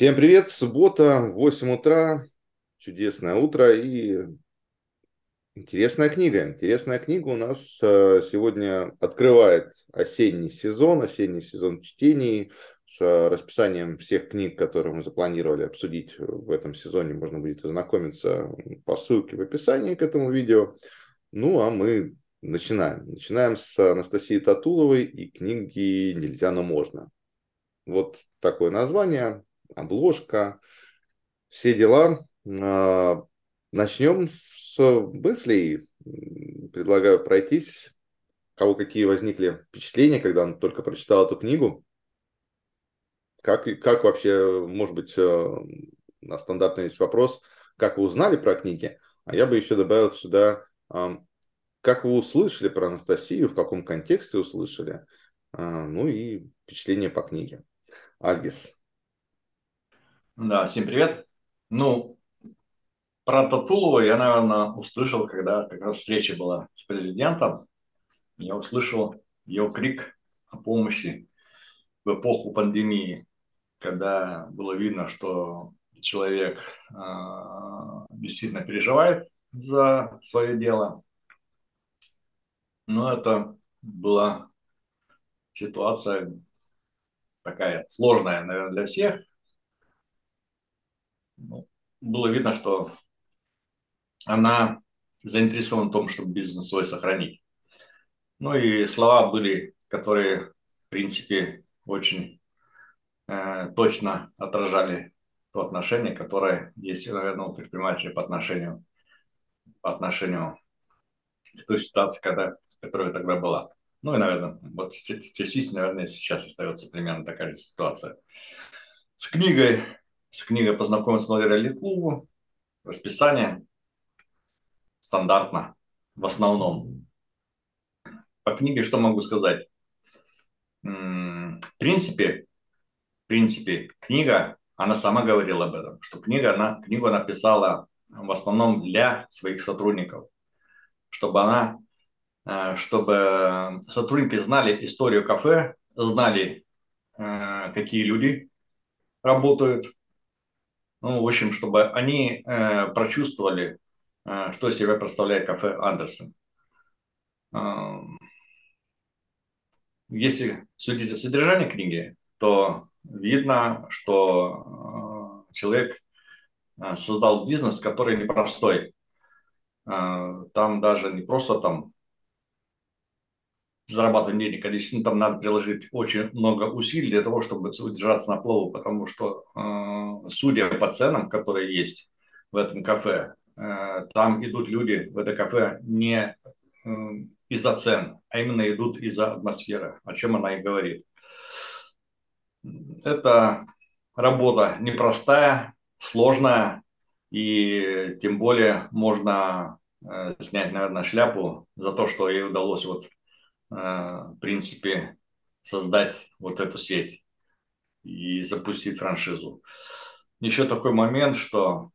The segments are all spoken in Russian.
Всем привет, суббота, 8 утра, чудесное утро и интересная книга. Интересная книга у нас э, сегодня открывает осенний сезон, осенний сезон чтений с расписанием всех книг, которые мы запланировали обсудить в этом сезоне. Можно будет ознакомиться по ссылке в описании к этому видео. Ну, а мы начинаем. Начинаем с Анастасии Татуловой и книги «Нельзя, но можно». Вот такое название, обложка, все дела. А, начнем с мыслей. Предлагаю пройтись. Кого какие возникли впечатления, когда он только прочитал эту книгу? Как, как вообще, может быть, э, на стандартный есть вопрос, как вы узнали про книги? А я бы еще добавил сюда, как вы услышали про Анастасию, в каком контексте услышали, а, ну и впечатление по книге. Альгис. Да, всем привет. Ну, про Татулова я, наверное, услышал, когда как раз встреча была с президентом. Я услышал ее крик о помощи в эпоху пандемии, когда было видно, что человек э, действительно переживает за свое дело. Но это была ситуация такая сложная, наверное, для всех. Ну, было видно, что она заинтересована в том, чтобы бизнес свой сохранить. Ну и слова были, которые, в принципе, очень э, точно отражали то отношение, которое есть, наверное, у предпринимателя по отношению, по отношению к той ситуации, когда, которая тогда была. Ну и, наверное, вот частично, наверное, сейчас остается примерно такая же ситуация. С книгой, с книгой познакомился благодаря клубу. Расписание стандартно, в основном. По книге что могу сказать? В принципе, в принципе, книга, она сама говорила об этом, что книга, она, книгу она писала в основном для своих сотрудников, чтобы она Э, чтобы сотрудники знали историю кафе, знали, э, какие люди работают. Ну, в общем, чтобы они э, прочувствовали, что из себя представляет кафе Андерсон. Если судить о содержании книги, то видно, что человек создал бизнес, который непростой. Там даже не просто там зарабатываем денег, а действительно там надо приложить очень много усилий для того, чтобы удержаться на плаву, потому что, э, судя по ценам, которые есть в этом кафе, э, там идут люди в это кафе не э, из-за цен, а именно идут из-за атмосферы, о чем она и говорит. Это работа непростая, сложная, и тем более можно снять, наверное, шляпу за то, что ей удалось вот Э, в принципе, создать вот эту сеть и запустить франшизу. Еще такой момент, что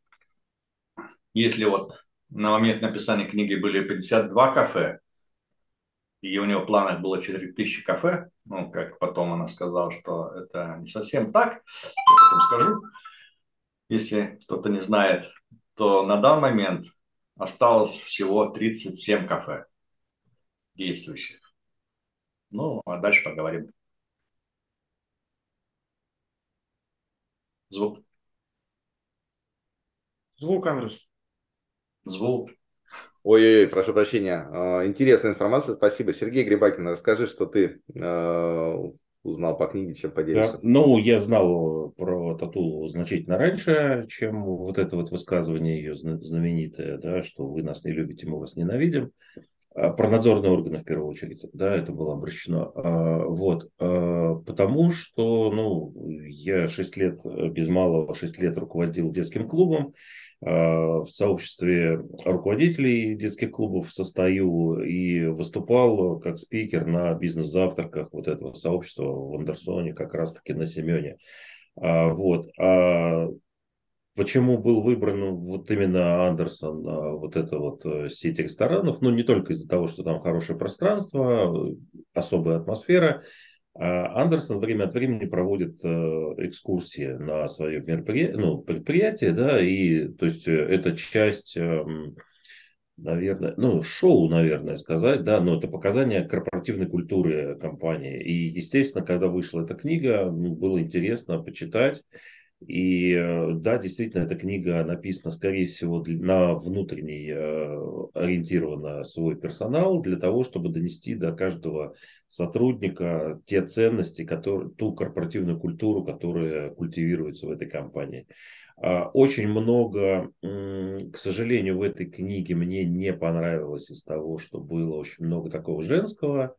если вот на момент написания книги были 52 кафе, и у него в планах было 4000 кафе, ну, как потом она сказала, что это не совсем так, я потом скажу, если кто-то не знает, то на данный момент осталось всего 37 кафе действующих. Ну, а дальше поговорим. Звук. Звук, Андрюш. Звук. Ой-ой-ой, прошу прощения. А, интересная информация, спасибо. Сергей Грибакин, расскажи, что ты а, узнал по книге, чем поделишься. Да. Ну, я знал про тату значительно раньше, чем вот это вот высказывание ее знаменитое, да, что вы нас не любите, мы вас ненавидим. А, про надзорные органы в первую очередь, да, это было обращено. А, вот, а, потому что, ну, я 6 лет, без малого 6 лет руководил детским клубом, в сообществе руководителей детских клубов состою и выступал как спикер на бизнес-завтраках вот этого сообщества в Андерсоне, как раз-таки на Семене. Вот. Почему был выбран вот именно Андерсон, вот эта вот э, сеть ресторанов? Ну, не только из-за того, что там хорошее пространство, особая атмосфера, А Андерсон время от времени проводит э, экскурсии на свое мероприятие, ну, предприятие, да, и то есть э, это часть, эм, наверное, ну, шоу, наверное, сказать, да, но это показание корпоративной культуры компании. И, естественно, когда вышла эта книга, ну, было интересно почитать. И э, да, действительно, эта книга написана, скорее всего, на внутренний э, ориентирован свой персонал для того, чтобы донести до каждого сотрудника те ценности, которые, ту корпоративную культуру, которая культивируется в этой компании. А, очень много, к сожалению, в этой книге мне не понравилось из того, что было очень много такого женского,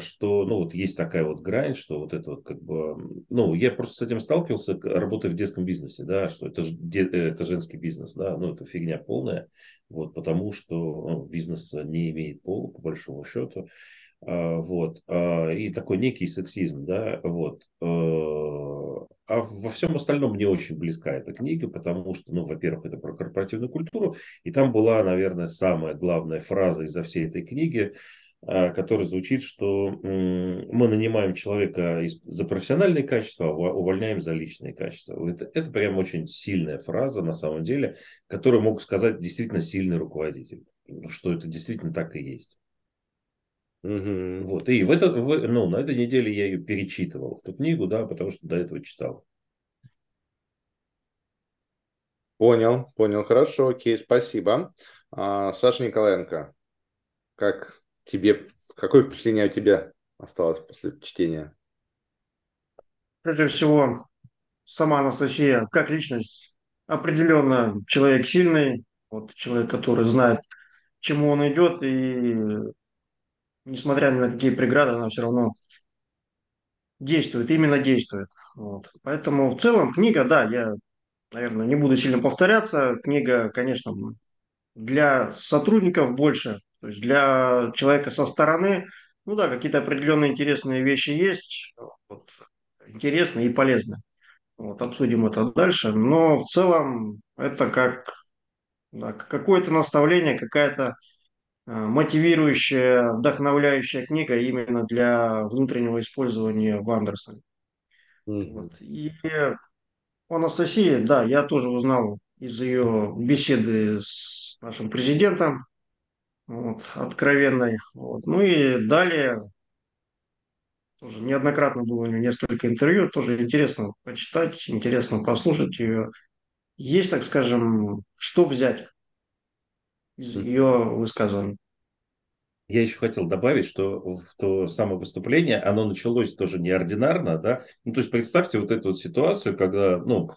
что, ну, вот есть такая вот грань, что вот это вот как бы, ну, я просто с этим сталкивался, работая в детском бизнесе, да, что это, же, это женский бизнес, да, ну, это фигня полная, вот, потому что ну, бизнес не имеет пола, по большому счету, а, вот, а, и такой некий сексизм, да, вот, а во всем остальном мне очень близка эта книга, потому что, ну, во-первых, это про корпоративную культуру, и там была, наверное, самая главная фраза изо всей этой книги, а, который звучит, что мы нанимаем человека за профессиональные качества, а увольняем за личные качества. Это, это прям очень сильная фраза на самом деле, которую мог сказать действительно сильный руководитель, что это действительно так и есть. Угу. Вот. И в это, в, ну, на этой неделе я ее перечитывал, эту книгу, да, потому что до этого читал. Понял, понял, хорошо, окей, спасибо. А, Саша Николаенко, как тебе, какое впечатление у тебя осталось после чтения? Прежде всего, сама Анастасия, как личность, определенно человек сильный, вот человек, который знает, к чему он идет, и несмотря ни на какие преграды, она все равно действует, именно действует. Вот. Поэтому в целом книга, да, я, наверное, не буду сильно повторяться. Книга, конечно, для сотрудников больше, то есть для человека со стороны, ну да, какие-то определенные интересные вещи есть, вот, интересные и полезные. Вот, обсудим это дальше. Но в целом это как да, какое-то наставление, какая-то э, мотивирующая, вдохновляющая книга именно для внутреннего использования в Андерсоне. Mm-hmm. Вот. И у Анастасии, да, я тоже узнал из ее беседы с нашим президентом вот, откровенной. Вот. Ну и далее, тоже неоднократно было у нее несколько интервью, тоже интересно почитать, интересно послушать ее. Есть, так скажем, что взять из ее высказываний. Я еще хотел добавить, что в то самое выступление, оно началось тоже неординарно, да. Ну, то есть представьте вот эту вот ситуацию, когда, ну,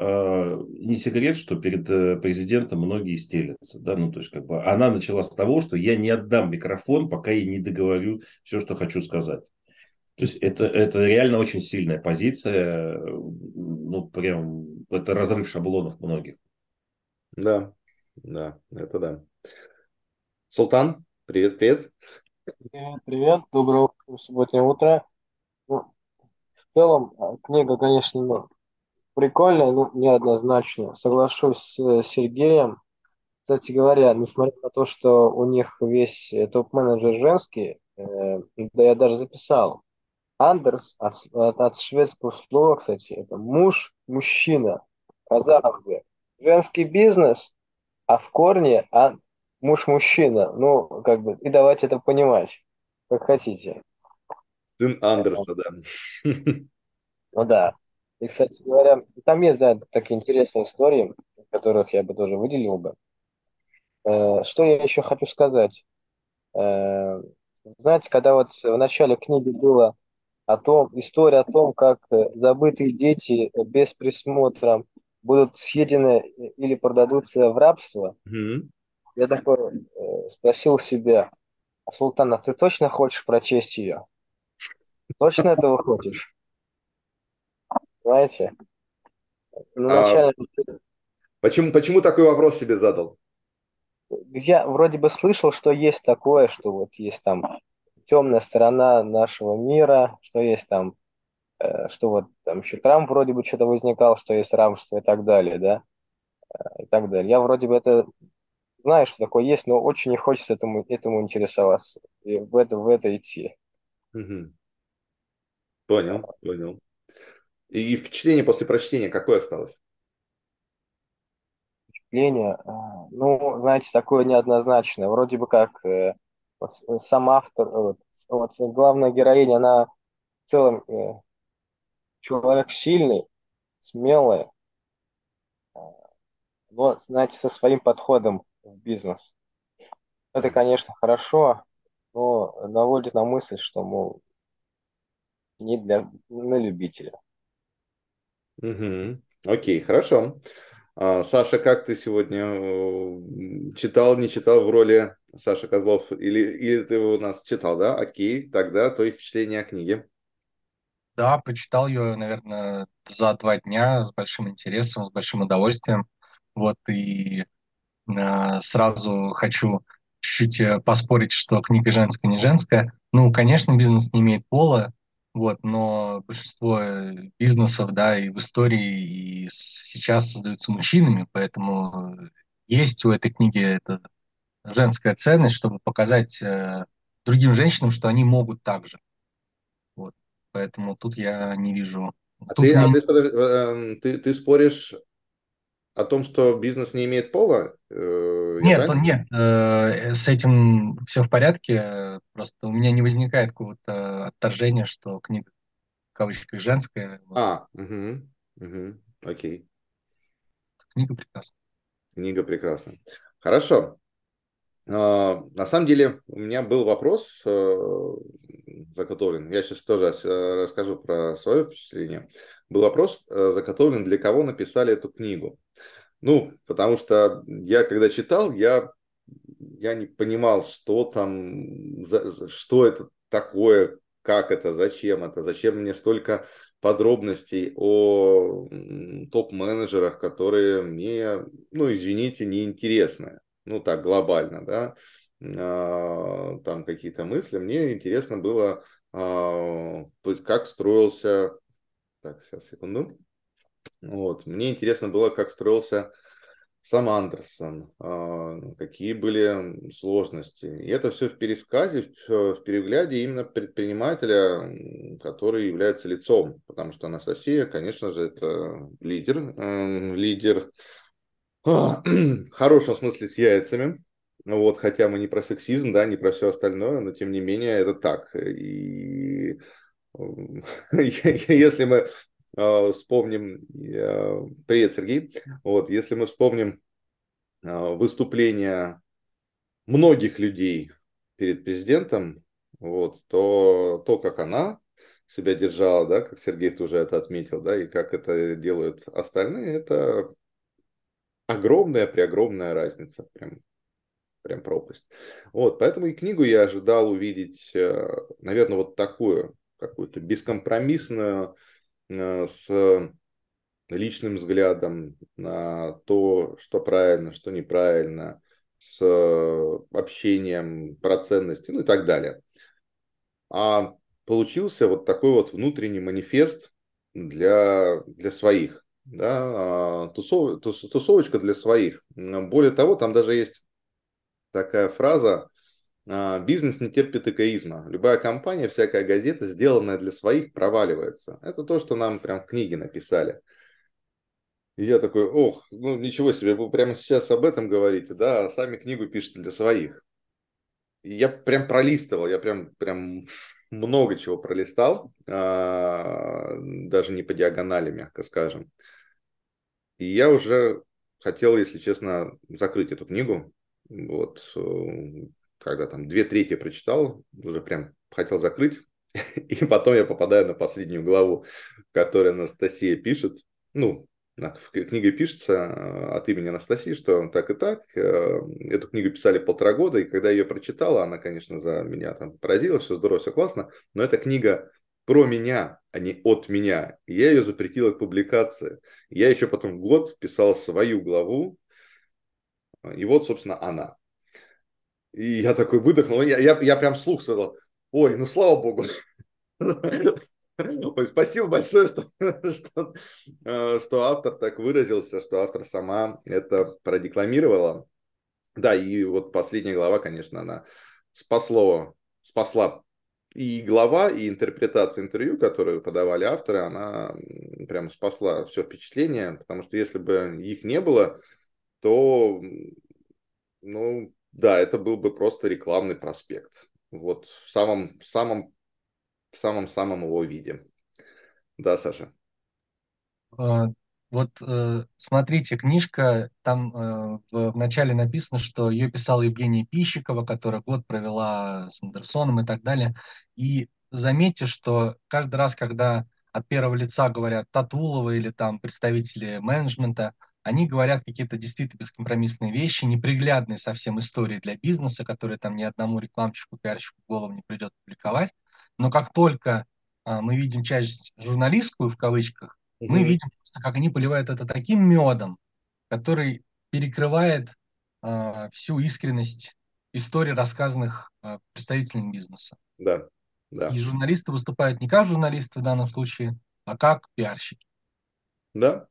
не секрет, что перед э, президентом многие стелятся. Да? Ну, то есть, как бы, она начала с того, что я не отдам микрофон, пока я не договорю все, что хочу сказать. То есть это, это реально очень сильная позиция. Ну, прям это разрыв шаблонов многих. Да, да, это да. Султан, привет, привет. Привет, привет, доброе субботнее утро. Ну, в целом, а, книга, конечно, ну, прикольно, но неоднозначно. Соглашусь с Сергеем. Кстати говоря, несмотря на то, что у них весь э, топ-менеджер женский, э, да я даже записал, Андерс от, от, от шведского слова, кстати, это муж, мужчина. Казалось бы, женский бизнес, а в корне а муж-мужчина. Ну, как бы, и давайте это понимать, как хотите. Сын Андерса, да. Ну да. И, кстати говоря, там есть, да, такие интересные истории, которых я бы тоже выделил бы. Э, что я еще хочу сказать? Э, знаете, когда вот в начале книги было о том, история о том, как э, забытые дети без присмотра будут съедены или продадутся в рабство, mm-hmm. я такой спросил себя, а Султана, ты точно хочешь прочесть ее? Точно этого хочешь? Понимаете? Ну, а, почему, почему такой вопрос себе задал? Я вроде бы слышал, что есть такое, что вот есть там темная сторона нашего мира, что есть там, э, что вот там еще Трамп вроде бы что-то возникал, что есть рабство и так далее, да, э, и так далее. Я вроде бы это знаю, что такое есть, но очень не хочется этому, этому интересоваться и в это, в это идти. Угу. Понял, понял. И впечатление после прочтения какое осталось? Впечатление, э, ну, знаете, такое неоднозначное. Вроде бы как э, вот сам автор, вот, вот главная героиня, она в целом человек сильный, смелый, но, знаете, со своим подходом в бизнес. Это, конечно, хорошо, но наводит на мысль, что, мол, не для на любителя. Угу. Окей, хорошо. А, Саша, как ты сегодня э, читал, не читал в роли Саши Козлов? Или, или ты его у нас читал, да? Окей, тогда твои впечатления о книге. Да, прочитал ее, наверное, за два дня с большим интересом, с большим удовольствием. Вот, и э, сразу хочу чуть-чуть э, поспорить, что книга женская, не женская. Ну, конечно, бизнес не имеет пола, вот, но большинство э, бизнесов, да, и в истории, и сейчас создаются мужчинами, поэтому есть у этой книги эта женская ценность, чтобы показать э, другим женщинам, что они могут так же. Вот, поэтому тут я не вижу. А, тут ты, а мне- ты, подожди, э, ты, ты споришь о том, что бизнес не имеет пола? Э, Нет, он нет, э, с этим все в порядке, э, просто у меня не возникает какого-то отторжения, что книга в кавычках женская, А, угу, угу, окей. книга прекрасна. Книга прекрасна. Хорошо. А, На самом деле у меня был вопрос э, заготовлен. Я сейчас тоже э, расскажу про свое впечатление. Был вопрос э, заготовлен, для кого написали эту книгу. Ну, потому что я, когда читал, я, я не понимал, что там, за- что это такое, как это, зачем это, зачем мне столько подробностей о топ-менеджерах, которые мне, ну, извините, неинтересны. Ну, так, глобально, да. А, Там какие-то мысли. Мне интересно было, а, как строился... Так, сейчас, секунду. Вот. Мне интересно было, как строился сам Андерсон, а, какие были сложности. И это все в пересказе, в перегляде именно предпринимателя, который является лицом. Потому что Анастасия, конечно же, это лидер. м, Лидер а, в хорошем смысле с яйцами. Вот, хотя мы не про сексизм, да, не про все остальное, но тем не менее это так. И если мы э, вспомним, э, привет, Сергей, вот, если мы вспомним э, выступления многих людей перед президентом, вот, то то, как она себя держала, да, как Сергей тоже это отметил, да, и как это делают остальные, это огромная, преогромная разница, прям, прям пропасть. Вот, поэтому и книгу я ожидал увидеть, наверное, вот такую, какую-то бескомпромиссную, э, с личным взглядом на то, что правильно, что неправильно, с общением про ценности, ну и так далее. А получился вот такой вот внутренний манифест для, для своих, да, а, тусов, тус- тусовочка для своих. Более того, там даже есть такая фраза «бизнес не терпит эгоизма». Любая компания, всякая газета, сделанная для своих, проваливается. Это то, что нам прям в книге написали. И я такой, ох, ну ничего себе, вы прямо сейчас об этом говорите, да, а сами книгу пишете для своих. И я прям пролистывал, я прям, прям много чего пролистал, а, даже не по диагонали, мягко скажем. И я уже хотел, если честно, закрыть эту книгу. Вот, э, когда там две трети прочитал, уже прям хотел закрыть. И потом я попадаю на последнюю главу, которую Анастасия пишет. Ну, в книге пишется э, от имени Анастасии, что так и так. Э, Эту книгу писали полтора года, и когда я ее прочитала, она, конечно, за меня там поразила, все здорово, все классно, но эта книга про меня, а не от меня. Я ее запретила к публикации. Я еще потом год писал свою главу, и вот, собственно, она. И я такой выдохнул, я, я, я прям вслух сказал, ой, ну слава богу. Ой, спасибо большое, что, что, э, что автор так выразился, что автор сама это продекламировала. Да, и вот последняя глава, конечно, она спасло, спасла и глава, и интерпретация интервью, которую подавали авторы, она прям спасла все впечатление, потому что если бы их не было, то, ну, да, это был бы просто рекламный проспект. Вот в самом, самом, в самом-самом его виде. Да, Саша? А, вот э, смотрите, книжка, там э, в, начале написано, что ее писала Евгения Пищикова, которая год провела с Андерсоном и так далее. И заметьте, что каждый раз, когда от первого лица говорят Татулова или там представители менеджмента, они говорят какие-то действительно бескомпромиссные вещи, неприглядные совсем истории для бизнеса, которые там ни одному рекламщику, пиарщику в голову не придет публиковать. Но как только а, мы видим часть журналистскую в кавычках, угу. мы видим просто, как они поливают это таким медом, который перекрывает а, всю искренность историй, рассказанных а, представителями бизнеса. Да, да. И журналисты выступают не как журналисты в данном случае, а как пиарщики. Да,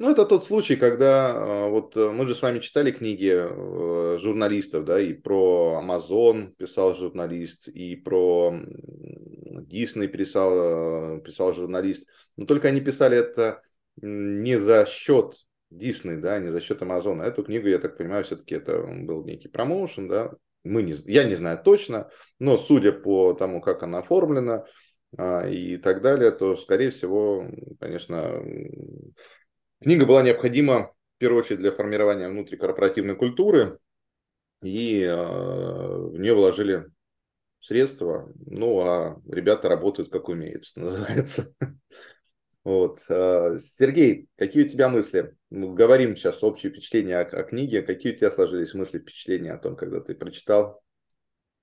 ну, это тот случай, когда а, вот э, мы же с вами читали книги э, журналистов, да, и про Amazon писал журналист, и про Disney писал, э, писал журналист. Но только они писали это не за счет Disney, да, не за счет Amazon. Эту книгу, я так понимаю, все-таки это был некий промоушен, да. Мы не, я не знаю точно, но судя по тому, как она оформлена а, и так далее, то, скорее всего, конечно, Книга была необходима в первую очередь для формирования внутрикорпоративной культуры, и э, в нее вложили средства, ну а ребята работают как умеют, что называется. Вот. Э, Сергей, какие у тебя мысли? Мы говорим сейчас общее впечатление о, о книге. Какие у тебя сложились мысли, впечатления о том, когда ты прочитал?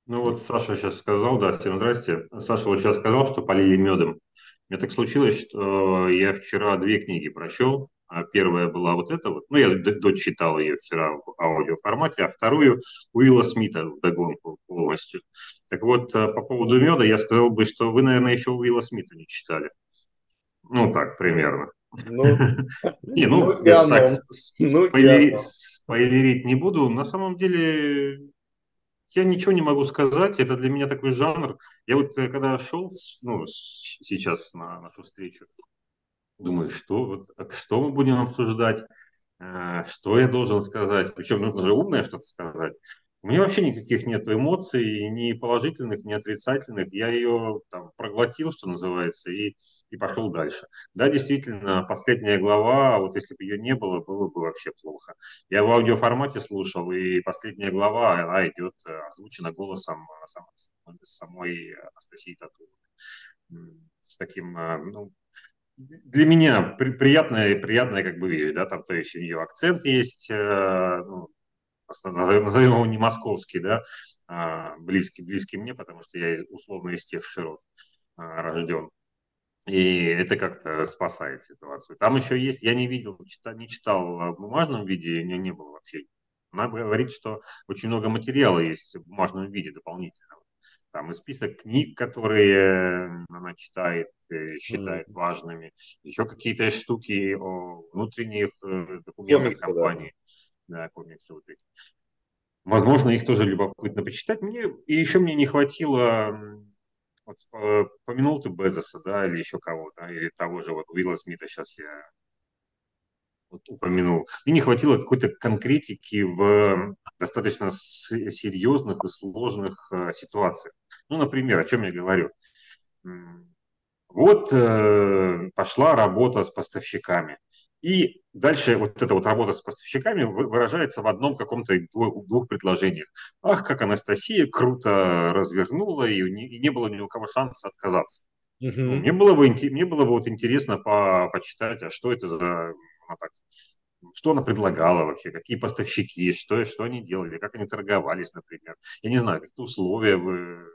Ну вот Саша сейчас сказал, да, всем здрасте. Саша вот сейчас сказал, что полили медом. Мне так случилось, что я вчера две книги прочел. А первая была вот эта вот, ну, я дочитал ее вчера в аудиоформате, а вторую Уилла Смита в догонку полностью. Так вот, э, по поводу меда я сказал бы, что вы, наверное, еще Уилла Смита не читали. Ну, так, примерно. Ну, не, ну, ну так, ну, спойлерить не буду. На самом деле, я ничего не могу сказать. Это для меня такой жанр. Я вот э, когда шел, ну, сейчас на нашу встречу, Думаю, что, вот, а что мы будем обсуждать, а, что я должен сказать. Причем нужно же умное что-то сказать. У меня вообще никаких нет эмоций, ни положительных, ни отрицательных. Я ее там, проглотил, что называется, и, и пошел дальше. Да, действительно, последняя глава, а вот если бы ее не было, было бы вообще плохо. Я в аудиоформате слушал, и последняя глава, она идет э, озвучена голосом самой Анастасии Татуловой. С таким, ну, для меня при, приятная, приятная как бы вещь, да, там, то есть у нее акцент есть, э, ну, назовем его не московский, да, а близкий, близкий мне, потому что я из, условно из тех широт а, рожден. И это как-то спасает ситуацию. Там еще есть, я не видел, читал, не читал в бумажном виде, у меня не было вообще. Она говорит, что очень много материала есть в бумажном виде дополнительного там и список книг, которые она читает, э, считает mm. важными, еще какие-то штуки о внутренних э, документах компании, да. да, комиксы вот эти. Возможно, их тоже любопытно почитать. Мне и еще мне не хватило вот, помянул ты Безоса, да, или еще кого-то, или того же вот Уилла Смита сейчас я вот упомянул. Мне не хватило какой-то конкретики в достаточно серьезных и сложных э, ситуациях. Ну, например, о чем я говорю. Вот э, пошла работа с поставщиками. И дальше вот эта вот работа с поставщиками выражается в одном каком-то двух, двух предложениях. Ах, как Анастасия круто развернула, и не, и не было ни у кого шанса отказаться. Угу. Мне было бы, мне было бы вот интересно по, почитать, а что это за она так, что она предлагала вообще, какие поставщики, что, что они делали, как они торговались, например. Я не знаю, какие условия вы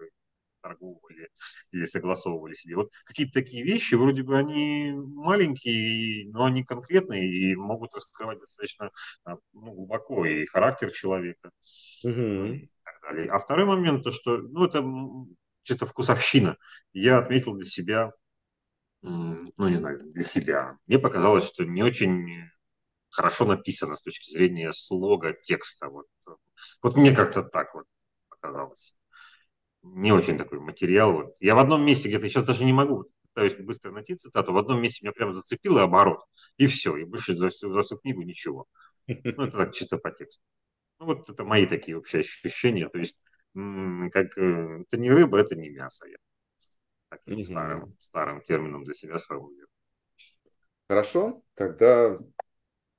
торговали или согласовывали себе. Вот какие-то такие вещи, вроде бы они маленькие, но они конкретные и могут раскрывать достаточно а, ну, глубоко и характер человека. Угу. И так далее. А второй момент, то что, ну, это что-то вкусовщина. Я отметил для себя ну, не знаю, для себя. Мне показалось, что не очень хорошо написано с точки зрения слога текста. Вот, вот мне как-то так вот показалось. не очень такой материал. Вот. Я в одном месте где-то сейчас даже не могу, пытаюсь быстро найти цитату, в одном месте меня прямо зацепило оборот, и все, и больше за всю, за всю книгу ничего. Ну, это так, чисто по тексту. Ну, вот это мои такие вообще ощущения. То есть, как э, это не рыба, это не мясо. Я таким старым, старым термином для себя сформулирую. Хорошо, тогда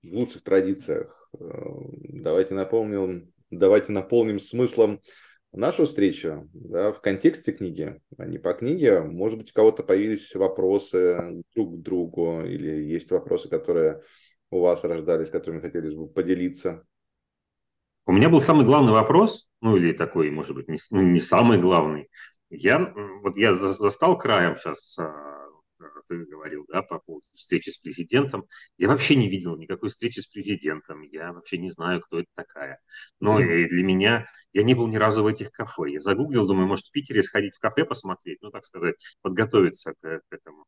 в лучших традициях э, давайте напомним, давайте наполним смыслом нашу встречу да, в контексте книги, а не по книге. Может быть, у кого-то появились вопросы друг к другу, или есть вопросы, которые у вас рождались, которыми хотелось бы поделиться. У меня был самый главный вопрос, ну или такой, может быть, не, ну, не самый главный. Я, вот я застал краем сейчас а, ты говорил, да, по поводу встречи с президентом. Я вообще не видел никакой встречи с президентом. Я вообще не знаю, кто это такая. Но mm-hmm. для меня, я не был ни разу в этих кафе. Я загуглил, думаю, может, в Питере сходить в кафе посмотреть, ну, так сказать, подготовиться к, к этому.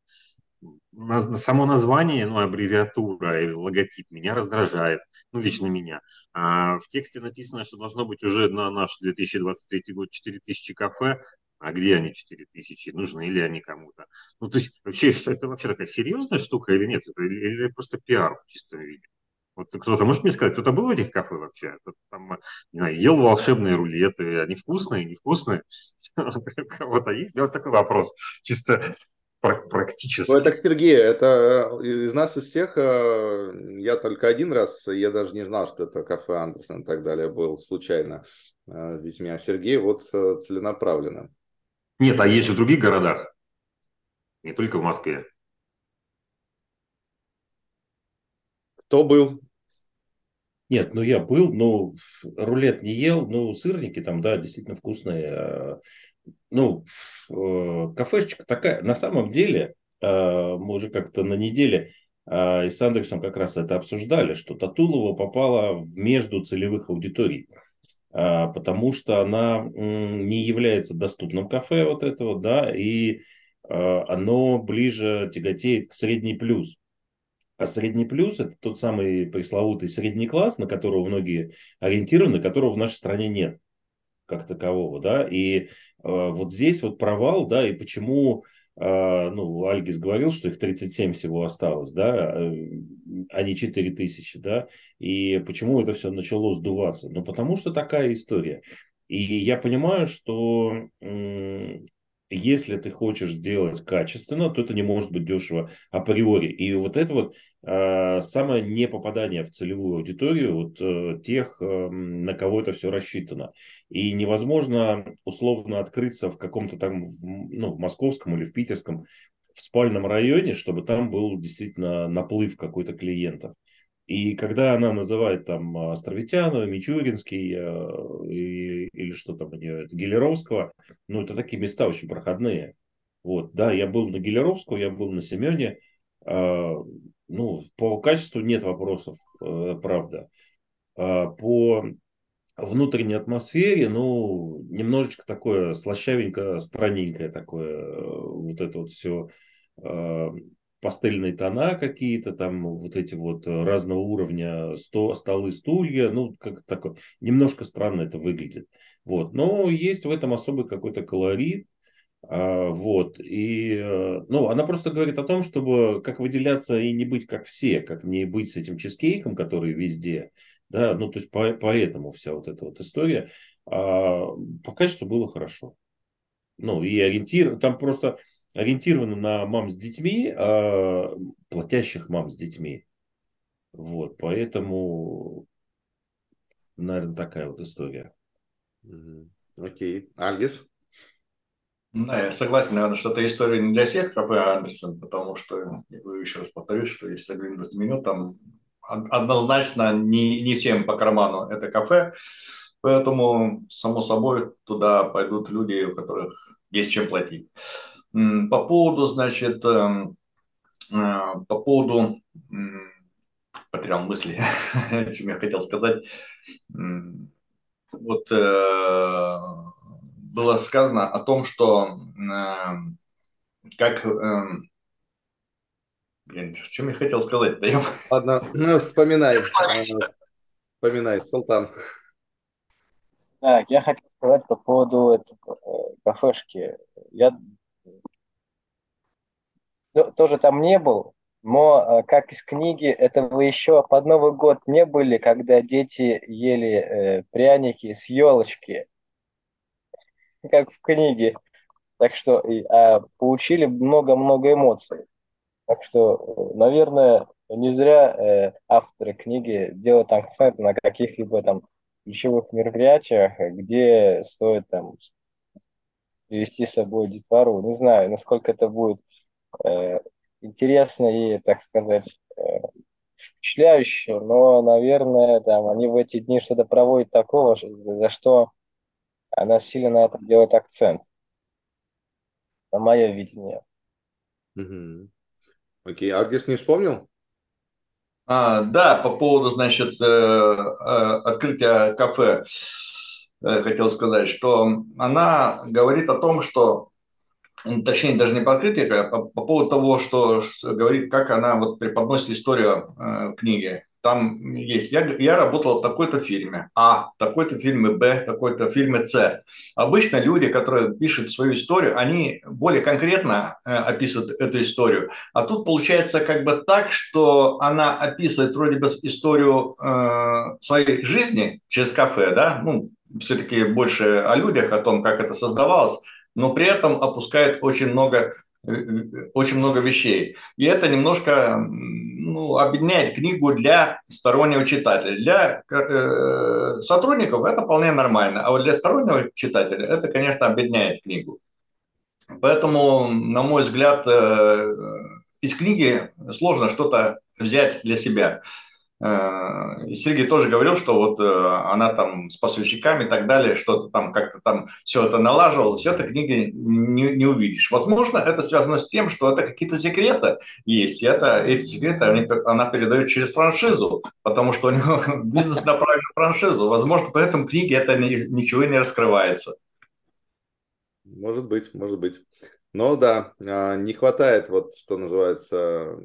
На, на само название, ну, аббревиатура и логотип меня раздражает, ну, лично меня. А в тексте написано, что должно быть уже на наш 2023 год 4000 кафе, а где они 4 тысячи, нужны ли они кому-то. Ну, то есть, вообще, это вообще такая серьезная штука или нет? Это, или, или просто пиар в чистом виде? Вот кто-то может мне сказать, кто-то был в этих кафе вообще? Там, не знаю, ел волшебные рулеты, они вкусные, невкусные? Кого-то есть? Вот такой вопрос, чисто практически. Ну, это Сергей, это э, из нас из всех, э, я только один раз, я даже не знал, что это кафе Андерсон и так далее был случайно э, с детьми, а Сергей вот целенаправленно. Нет, а есть же в других городах, не только в Москве. Кто был? Нет, ну я был, но рулет не ел, ну сырники там, да, действительно вкусные. А, ну, э, кафешечка такая, на самом деле, а, мы уже как-то на неделе а, и с Андерсом как раз это обсуждали, что Татулова попала в между целевых аудиторий. А, потому что она не является доступным кафе вот этого, да, и а, оно ближе тяготеет к средний плюс. А средний плюс это тот самый пресловутый средний класс, на которого многие ориентированы, которого в нашей стране нет как такового, да, и э, вот здесь вот провал, да, и почему ну, Альгис говорил, что их 37 всего осталось, да, э, а не 4 тысячи, да, и почему это все начало сдуваться? Ну, потому что такая история. И я понимаю, что если ты хочешь сделать качественно, то это не может быть дешево априори. И вот это вот э, самое непопадание в целевую аудиторию вот, э, тех, э, на кого это все рассчитано. И невозможно условно открыться в каком-то там, в, ну, в московском или в питерском, в спальном районе, чтобы там был действительно наплыв какой-то клиентов. И когда она называет там Островитянова, Мичуринский э, и, или что там у нее, Гелеровского, ну это такие места очень проходные. Вот, да, я был на Гелеровского, я был на Семене. Э, ну, по качеству нет вопросов, э, правда. По внутренней атмосфере, ну, немножечко такое слащавенькое, странненькое такое, э, вот это вот все пастельные тона какие-то, там вот эти вот э, разного уровня сто, столы, стулья, ну, как такое, немножко странно это выглядит. Вот. Но есть в этом особый какой-то колорит, а, вот, и, э, ну, она просто говорит о том, чтобы как выделяться и не быть как все, как не быть с этим чизкейком, который везде, да, ну, то есть по, поэтому вся вот эта вот история, а, по качеству было хорошо. Ну, и ориентир, там просто, ориентированы на мам с детьми, а платящих мам с детьми. Вот, поэтому, наверное, такая вот история. Окей. Альгис? Да, я согласен, наверное, что эта история не для всех кафе Андерсон, потому что, я говорю еще раз повторюсь, что если оглянуть меню, там однозначно не, не всем по карману это кафе, поэтому, само собой, туда пойдут люди, у которых есть чем платить. По поводу, значит, эм, э, по поводу, потерял мысли, чем я хотел сказать. Вот э, было сказано о том, что э, как Блин, в чем я хотел сказать? Да Ладно, ну, вспоминай. Вспоминай, Султан. Так, я хотел сказать по поводу этой э, кафешки. Я тоже там не был, но как из книги, это вы еще под Новый год не были, когда дети ели пряники с елочки, как в книге. Так что а, получили много-много эмоций. Так что, наверное, не зря э, авторы книги делают акцент на каких-либо там ключевых мероприятиях, где стоит там привести с собой детвору. Не знаю, насколько это будет э, интересно и, так сказать, э, впечатляюще, но, наверное, там они в эти дни что-то проводят такого, за что она сильно на это делает акцент. На мое видение. Угу. Окей, Агнес не вспомнил? А, да, по поводу, значит, э, э, открытия кафе э, хотел сказать, что она говорит о том, что точнее даже не по открытию, а по, по поводу того, что, что говорит, как она вот преподносит историю э, книги там есть, я, я работал в такой-то фильме А, такой-то фильме Б, такой-то фильме С. Обычно люди, которые пишут свою историю, они более конкретно э, описывают эту историю. А тут получается как бы так, что она описывает вроде бы историю э, своей жизни через кафе, да, ну, все-таки больше о людях, о том, как это создавалось, но при этом опускает очень много Э, э, очень много вещей. И это немножко ну, объединяет книгу для стороннего читателя. Для э, сотрудников это вполне нормально, а вот для стороннего читателя это, конечно, объединяет книгу. Поэтому, на мой взгляд, э, из книги сложно что-то взять для себя. Э, и Сергей тоже говорил, что вот э, она там с поставщиками и так далее, что-то там как-то там все это налаживала, все это книги не, не увидишь. Возможно, это связано с тем, что это какие-то секреты есть, и это, эти секреты они, она передает через франшизу, потому что у него бизнес направлен на франшизу. Возможно, поэтому в книге это ничего не раскрывается. Может быть, может быть. Но да, а, не хватает, вот что называется,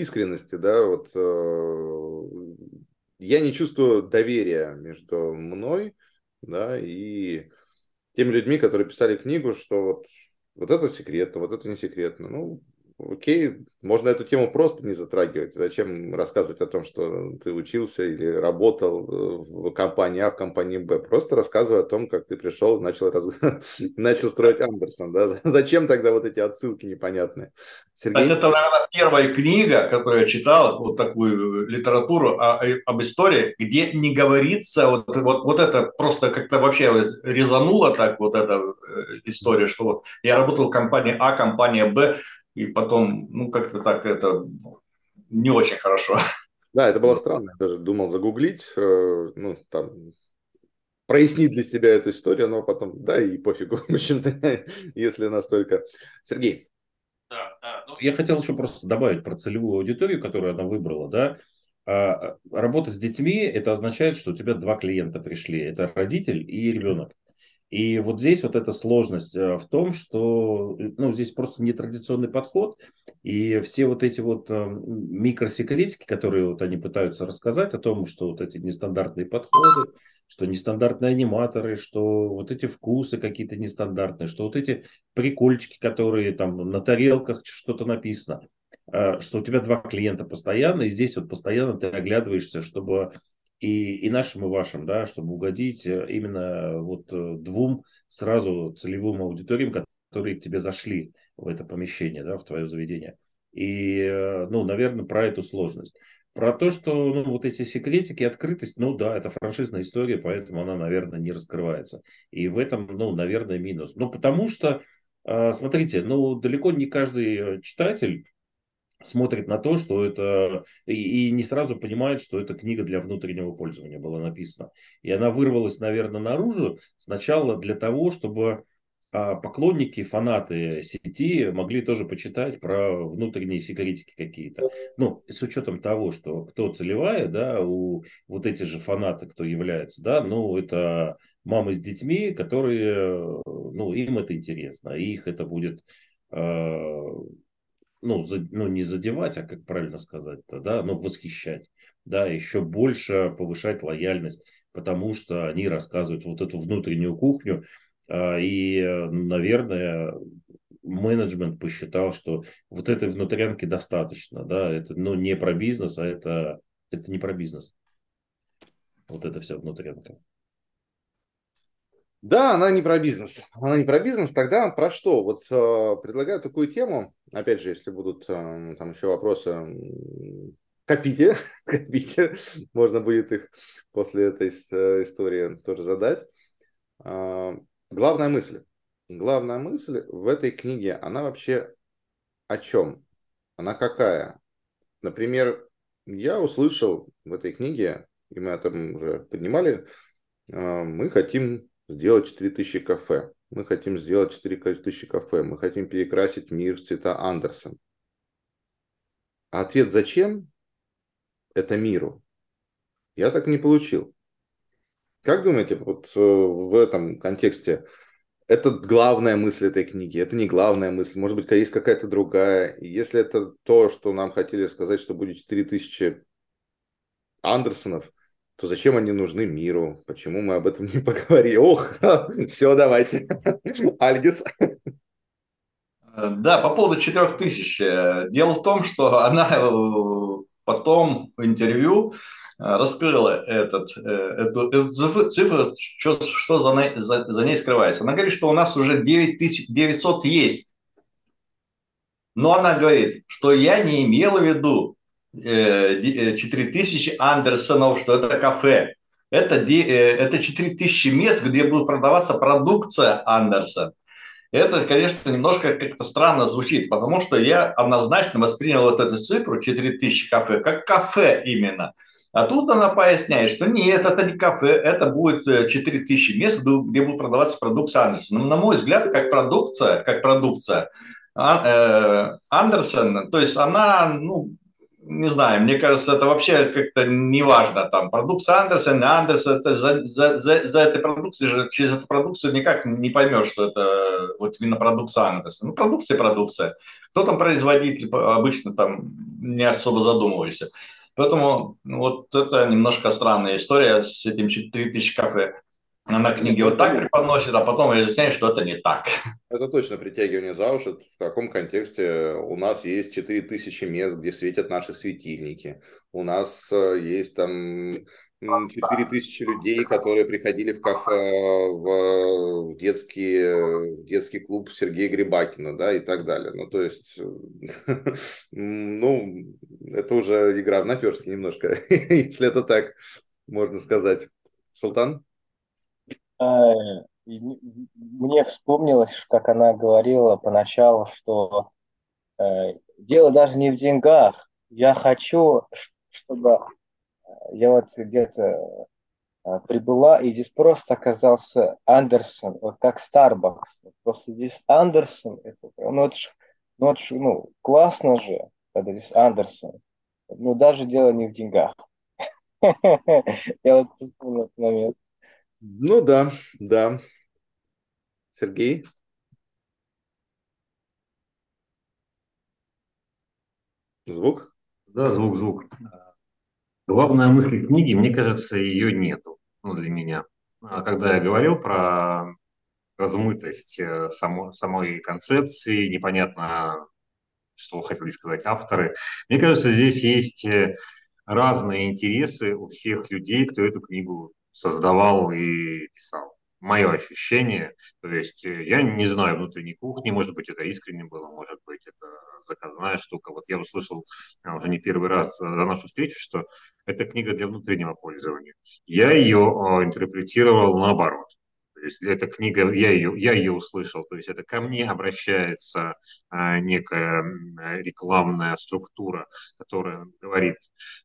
искренности, да, вот э, я не чувствую доверия между мной, да, и теми людьми, которые писали книгу, что вот, вот это секретно, вот это не секретно. Ну, окей, можно эту тему просто не затрагивать. Зачем рассказывать о том, что ты учился или работал э, в компании А, в компании Б? Просто рассказывай о том, как ты пришел, начал, раз... начал строить Андерсон. Да? Зачем тогда вот эти отсылки непонятные? Сергей? Это, наверное, первая книга, которую я читал, вот такую литературу о, об истории, где не говорится, вот, вот, вот это просто как-то вообще резануло так вот эта э, история, что вот я работал в компании А, компания Б, и потом, ну, как-то так это не очень хорошо. Да, это было странно. Я даже думал загуглить, э, ну, там, прояснить для себя эту историю, но потом, да, и пофигу, в общем-то, если настолько. Сергей. Да, да. Ну, я хотел еще просто добавить про целевую аудиторию, которую она выбрала, да. А, работа с детьми, это означает, что у тебя два клиента пришли. Это родитель и ребенок. И вот здесь вот эта сложность э, в том, что ну, здесь просто нетрадиционный подход, и все вот эти вот э, микросекретики, которые вот они пытаются рассказать о том, что вот эти нестандартные подходы, что нестандартные аниматоры, что вот эти вкусы какие-то нестандартные, что вот эти прикольчики, которые там на тарелках что-то написано, э, что у тебя два клиента постоянно, и здесь вот постоянно ты оглядываешься, чтобы и, и нашим, и вашим, да, чтобы угодить э, именно вот э, двум сразу целевым аудиториям, которые к тебе зашли в это помещение, да, в твое заведение. И, э, ну, наверное, про эту сложность. Про то, что ну, вот эти секретики, открытость, ну да, это франшизная история, поэтому она, наверное, не раскрывается. И в этом, ну, наверное, минус. Ну, потому что, смотрите, ну, далеко не каждый читатель смотрит на то, что это и, и не сразу понимает, что это книга для внутреннего пользования была написана. И она вырвалась, наверное, наружу сначала для того, чтобы а, поклонники, фанаты сети могли тоже почитать про внутренние секретики какие-то. Ну, с учетом того, что кто целевая, да, у вот эти же фанаты, кто является, да, ну, это мамы с детьми, которые, ну, им это интересно, и их это будет а, ну, за, ну, не задевать, а как правильно сказать-то, да, ну, восхищать, да, еще больше повышать лояльность потому что они рассказывают вот эту внутреннюю кухню. А, и, наверное, менеджмент посчитал, что вот этой внутрянки достаточно. Да? Это ну, не про бизнес, а это, это не про бизнес. Вот это вся внутрянка. Да, она не про бизнес. Она не про бизнес. Тогда про что? Вот э, предлагаю такую тему. Опять же, если будут э, там еще вопросы, копите, копите. Можно будет их после этой э, истории тоже задать. Э, главная мысль. Главная мысль в этой книге, она вообще о чем? Она какая? Например, я услышал в этой книге, и мы это уже поднимали, э, мы хотим сделать 4000 кафе. Мы хотим сделать 4000 кафе. Мы хотим перекрасить мир в цвета Андерсон. А ответ зачем это миру? Я так не получил. Как думаете, вот э, в этом контексте, это главная мысль этой книги, это не главная мысль, может быть, есть какая-то другая. Если это то, что нам хотели сказать, что будет 4000 Андерсонов, то зачем они нужны миру? Почему мы об этом не поговорили? Ох, все, давайте. Альгис. Да, по поводу 4000. Дело в том, что она э, потом в интервью э, раскрыла этот, э, эту, эту цифру, что, что за, за, за ней скрывается. Она говорит, что у нас уже 9900 есть. Но она говорит, что я не имела в виду 4000 э, э, Андерсонов, что это кафе. Это, э, это 4000 мест, где будет продаваться продукция Андерсон. Это, конечно, немножко как-то странно звучит, потому что я однозначно воспринял вот эту цифру 4000 кафе как кафе именно. А тут она поясняет, что нет, это не кафе, это будет 4000 мест, где будет продаваться продукция Андерсон. Но, на мой взгляд, как продукция, как продукция, а, Андерсон, то есть она, ну, не знаю, мне кажется, это вообще как-то не важно, там, продукция Андерсон, Андерсон, это за, за, за, за этой продукцией же, через эту продукцию никак не поймешь, что это вот именно продукция Андерсон. Ну, продукция, продукция. Кто там производитель, обычно там не особо задумывайся. Поэтому ну, вот это немножко странная история с этим 4000 кафе. Она книги вот так преподносит, а потом выясняет, что это не так. Это точно притягивание за уши. В таком контексте у нас есть 4000 мест, где светят наши светильники. У нас э, есть там 4000 людей, которые приходили в кафе, в детский, в детский клуб Сергея Грибакина, да, и так далее. Ну, то есть, ну, это уже игра в наперстке немножко, если это так можно сказать. Султан? А, мне вспомнилось, как она говорила поначалу, что э, дело даже не в деньгах. Я хочу, чтобы э, я вот где-то э, прибыла, и здесь просто оказался Андерсон, вот как Starbucks. Просто здесь Андерсон, это, ну, это ж, ну, это ж, ну, классно же, когда здесь Андерсон. Но даже дело не в деньгах. Я вот вспомнил этот момент. Ну да, да. Сергей? Звук? Да, звук, звук. Главная мысль книги, мне кажется, ее нету ну, для меня. А когда я говорил про размытость э, само, самой концепции, непонятно, что хотели сказать авторы. Мне кажется, здесь есть э, разные интересы у всех людей, кто эту книгу создавал и писал. Мое ощущение, то есть э, я не знаю внутренней кухни, может быть, это искренне было, может быть, это заказная штука. Вот я услышал а, уже не первый раз за нашу встречу, что это книга для внутреннего пользования. Я ее а, интерпретировал наоборот. То есть эта книга, я ее, я ее услышал, то есть это ко мне обращается а, некая рекламная структура, которая говорит,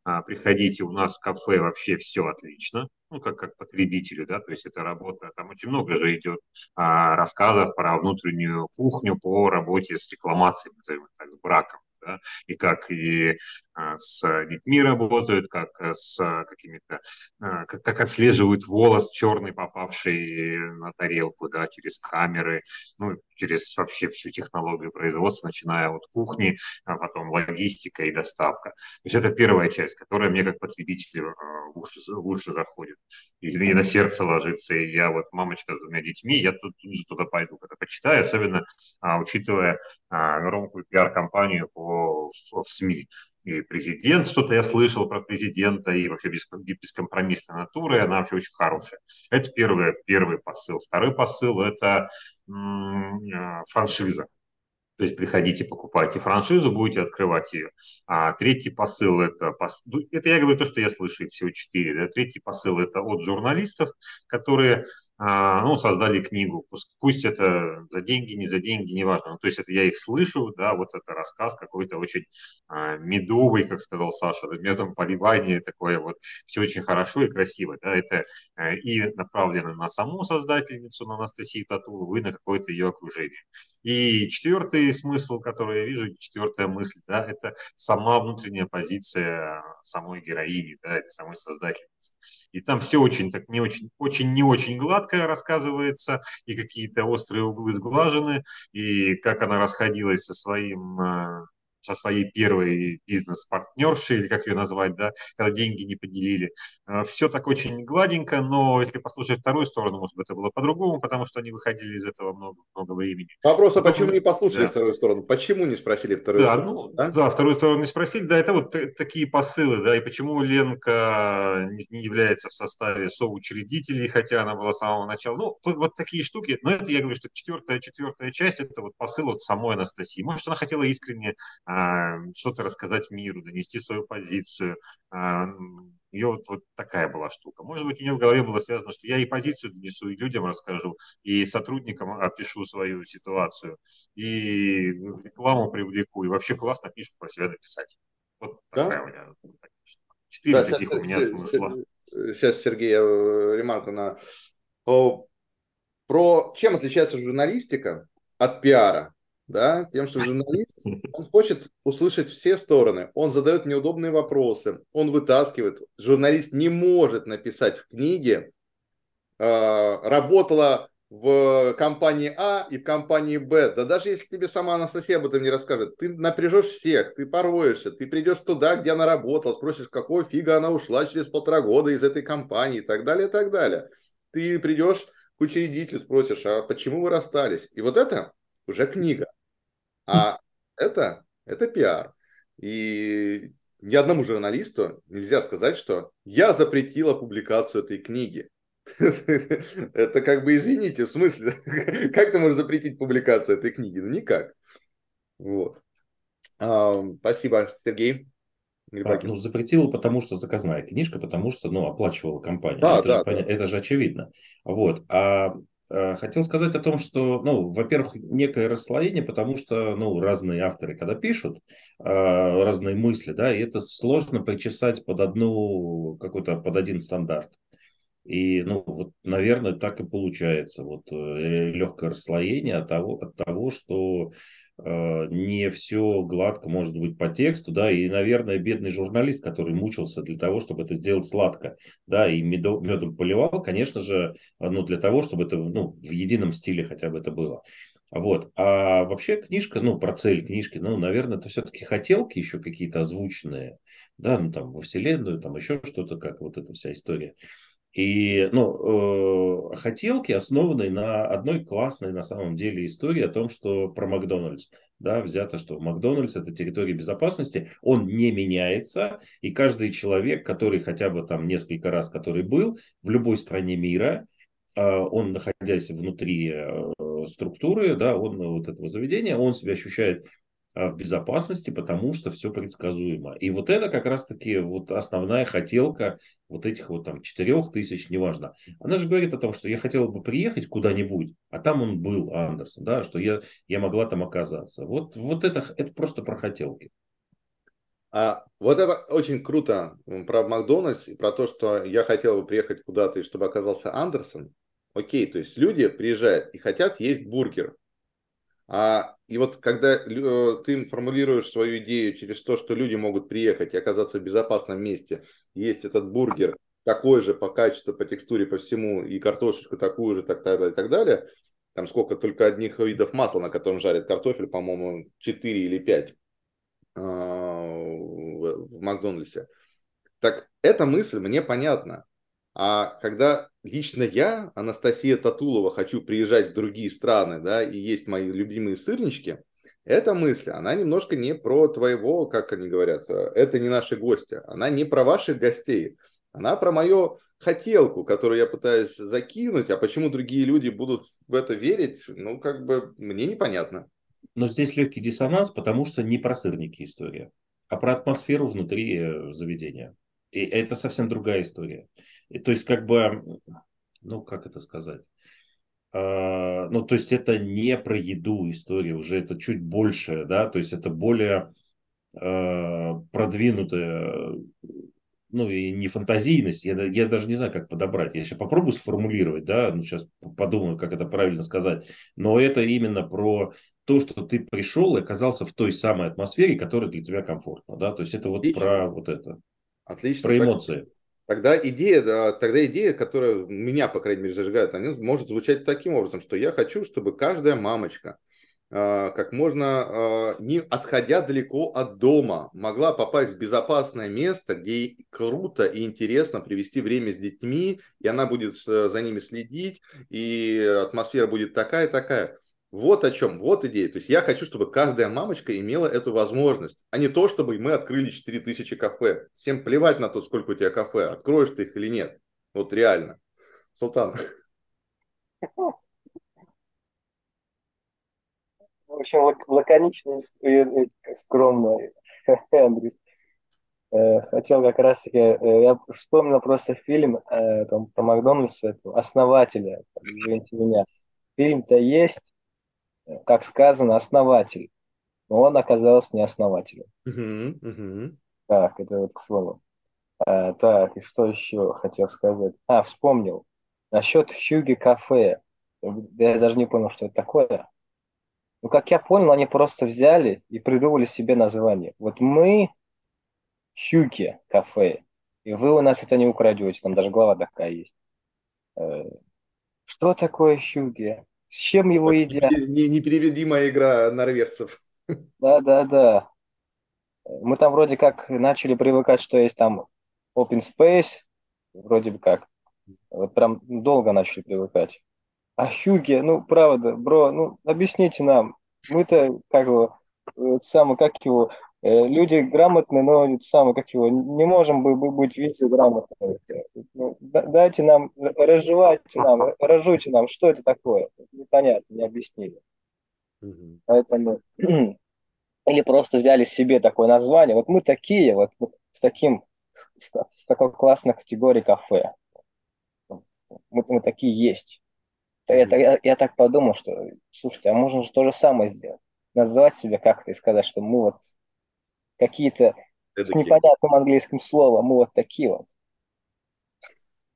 а, приходите у нас в кафе, вообще все отлично, ну, как, как потребителю, да, то есть это работа, там очень много же идет а, рассказов про внутреннюю кухню по работе с рекламацией, назовем так, с браком, да, и как и а, с детьми работают, как с какими-то, а, как, как отслеживают волос черный, попавший на тарелку, да, через камеры, ну, через вообще всю технологию производства, начиная от кухни, а потом логистика и доставка. То есть это первая часть, которая мне как потребителю лучше, лучше заходит. И, и на сердце ложится. И я вот мамочка с двумя детьми, я тут, тут же туда пойду, когда почитаю, особенно а, учитывая а, громкую пиар-компанию по, в, СМИ и президент, что-то я слышал про президента, и вообще без, бескомпромиссной натуры, она вообще очень хорошая. Это первый, первый посыл. Второй посыл – это а, франшиза. То есть приходите, покупайте франшизу, будете открывать ее. А третий посыл это, ну, это я говорю то, что я слышу, всего четыре. Да? Третий посыл это от журналистов, которые а, ну, создали книгу. Пусть, пусть это за деньги, не за деньги, неважно. Ну, то есть это я их слышу, да, вот это рассказ какой-то очень а, медовый, как сказал Саша, медом поливания, такое вот, все очень хорошо и красиво, да, это а, и направлено на саму создательницу, на Анастасию Татулову, и на какое-то ее окружение. И четвертый смысл, который я вижу, четвертая мысль, да, это сама внутренняя позиция самой героини, да, или самой создательницы. И там все очень так не очень, очень не очень гладко рассказывается, и какие-то острые углы сглажены, и как она расходилась со своим э, со своей первой бизнес-партнершей, или как ее назвать, да, когда деньги не поделили. Э, Все так очень гладенько, но если послушать вторую сторону, может быть, это было по-другому, потому что они выходили из этого много, много времени. Вопрос, а почему не послушали да. вторую сторону? Почему не спросили вторую да, сторону? Ну, да? да, вторую сторону не спросили, да, это вот такие посылы, да, и почему Ленка не является в составе соучредителей, хотя она была с самого начала. Ну, вот такие штуки, но это я говорю, что четвертая, четвертая часть, это вот посыл от самой Анастасии. Может, она хотела искренне а, что-то рассказать миру, донести свою позицию. А, ее вот, вот такая была штука. Может быть, у нее в голове было связано, что я и позицию донесу, и людям расскажу, и сотрудникам опишу свою ситуацию, и рекламу привлеку, и вообще классно книжку про себя написать. Вот да? такая у меня. Четыре да, таких сейчас, у меня смысла. Сейчас Сергей э, ремарку на... Про чем отличается журналистика от пиара? Да, тем, что журналист, он хочет услышать все стороны, он задает неудобные вопросы, он вытаскивает. Журналист не может написать в книге, э, работала в компании А и в компании Б. Да даже если тебе сама Анастасия об этом не расскажет, ты напряжешь всех, ты пороешься, ты придешь туда, где она работала, спросишь, какого фига она ушла через полтора года из этой компании и так далее, и так далее. Ты придешь к учредителю, спросишь, а почему вы расстались? И вот это уже книга. А это, это пиар. И ни одному журналисту нельзя сказать, что я запретила публикацию этой книги. Это как бы, извините, в смысле, как ты можешь запретить публикацию этой книги? Ну, никак. Вот. спасибо, Сергей. А, ну, запретила, потому что заказная книжка, потому что, ну, оплачивала компания. Да, это, да, же, да. это же очевидно. Вот. А хотел сказать о том, что, ну, во-первых, некое расслоение, потому что, ну, разные авторы, когда пишут, э, разные мысли, да, и это сложно причесать под одну, какой-то, под один стандарт. И, ну, вот, наверное, так и получается. Вот э, легкое расслоение от того, от того что Э, не все гладко может быть по тексту, да, и, наверное, бедный журналист, который мучился для того, чтобы это сделать сладко, да, и медом, медом поливал, конечно же, ну, для того, чтобы это, ну, в едином стиле хотя бы это было. Вот. А вообще книжка, ну, про цель книжки, ну, наверное, это все-таки хотелки еще какие-то озвученные, да, ну, там, во Вселенную, там еще что-то, как вот эта вся история. И ну, э, хотелки основаны на одной классной на самом деле истории о том, что про Макдональдс. Да, взято, что Макдональдс это территория безопасности, он не меняется, и каждый человек, который хотя бы там несколько раз, который был в любой стране мира, э, он находясь внутри э, структуры, да, он вот этого заведения, он себя ощущает в безопасности, потому что все предсказуемо. И вот это как раз-таки вот основная хотелка вот этих вот там четырех тысяч, неважно. Она же говорит о том, что я хотела бы приехать куда-нибудь, а там он был, Андерсон, да, что я, я могла там оказаться. Вот, вот это, это просто про хотелки. А, вот это очень круто про Макдональдс и про то, что я хотел бы приехать куда-то, и чтобы оказался Андерсон. Окей, то есть люди приезжают и хотят есть бургер. А и вот когда э, ты формулируешь свою идею через то, что люди могут приехать и оказаться в безопасном месте, есть этот бургер такой же по качеству, по текстуре, по всему, и картошечку такую же, так далее, и так далее, там сколько только одних видов масла, на котором жарят картофель, по-моему, 4 или 5 а, в Макдональдсе. Так эта мысль мне понятна. А когда лично я, Анастасия Татулова, хочу приезжать в другие страны, да, и есть мои любимые сырнички, эта мысль, она немножко не про твоего, как они говорят, э, это не наши гости, она не про ваших гостей, она про мою хотелку, которую я пытаюсь закинуть, а почему другие люди будут в это верить, ну, как бы мне непонятно. Но здесь легкий диссонанс, потому что не про сырники история, а про атмосферу внутри э, заведения. И это совсем другая история. И, то есть, как бы, ну, как это сказать? А, ну, то есть, это не про еду история, уже это чуть больше, да, то есть, это более а, продвинутая ну и не фантазийность, я, я даже не знаю, как подобрать. Я сейчас попробую сформулировать, да, ну сейчас подумаю, как это правильно сказать. Но это именно про то, что ты пришел и оказался в той самой атмосфере, которая для тебя комфортна, да, то есть это вот Отлично. про вот это. Отлично. Про эмоции. Тогда идея, да, тогда идея, которая меня, по крайней мере, зажигает, она может звучать таким образом, что я хочу, чтобы каждая мамочка, а, как можно, а, не отходя далеко от дома, могла попасть в безопасное место, где круто и интересно провести время с детьми, и она будет э, за ними следить, и атмосфера будет такая-такая. Вот о чем, вот идея. То есть я хочу, чтобы каждая мамочка имела эту возможность, а не то, чтобы мы открыли 4000 кафе. Всем плевать на то, сколько у тебя кафе, откроешь ты их или нет. Вот реально. Султан. В общем, лаконично и скромно, Андрюс. Э, хотел как раз таки, э, я вспомнил просто фильм э, там, про Макдональдса, основателя, извините меня. Фильм-то есть, как сказано, основатель. Но он оказался не основателем. Uh-huh, uh-huh. Так, это вот к слову. А, так, и что еще хотел сказать? А, вспомнил. Насчет Хьюги кафе. Я даже не понял, что это такое. Ну, как я понял, они просто взяли и придумали себе название. Вот мы Хьюги кафе, и вы у нас это не украдете. Там даже глава такая есть. Э, что такое Хьюги? С чем его едят? Непереведимая игра норвежцев. Да, да, да. Мы там вроде как начали привыкать, что есть там open space, вроде бы как. Вот прям долго начали привыкать. А Хьюги, ну правда, бро, ну объясните нам. Мы-то как его, самое, как его, Э, люди грамотные, но самое, как его, не можем быть везде грамотными. Ну, дайте нам, разжевайте нам, разжуйте нам, что это такое. Непонятно, не объяснили. Угу. Поэтому или просто взяли себе такое название. Вот мы такие, вот с таким, с такой классной категорией кафе. Мы, мы такие есть. Я, я, я так подумал, что, слушайте, а можно же то же самое сделать. Назвать себя как-то и сказать, что мы вот какие-то с непонятным английским словом. Мы вот такие вот.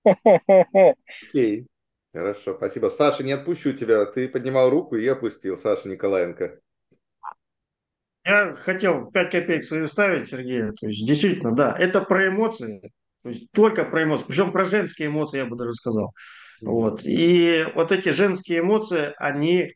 Окей. Хорошо, спасибо. Саша, не отпущу тебя. Ты поднимал руку и я опустил. Саша Николаенко. Я хотел 5 копеек свою ставить, Сергей. То есть, действительно, да, это про эмоции. То есть, только про эмоции. Причем про женские эмоции, я бы даже сказал. Вот. И вот эти женские эмоции, они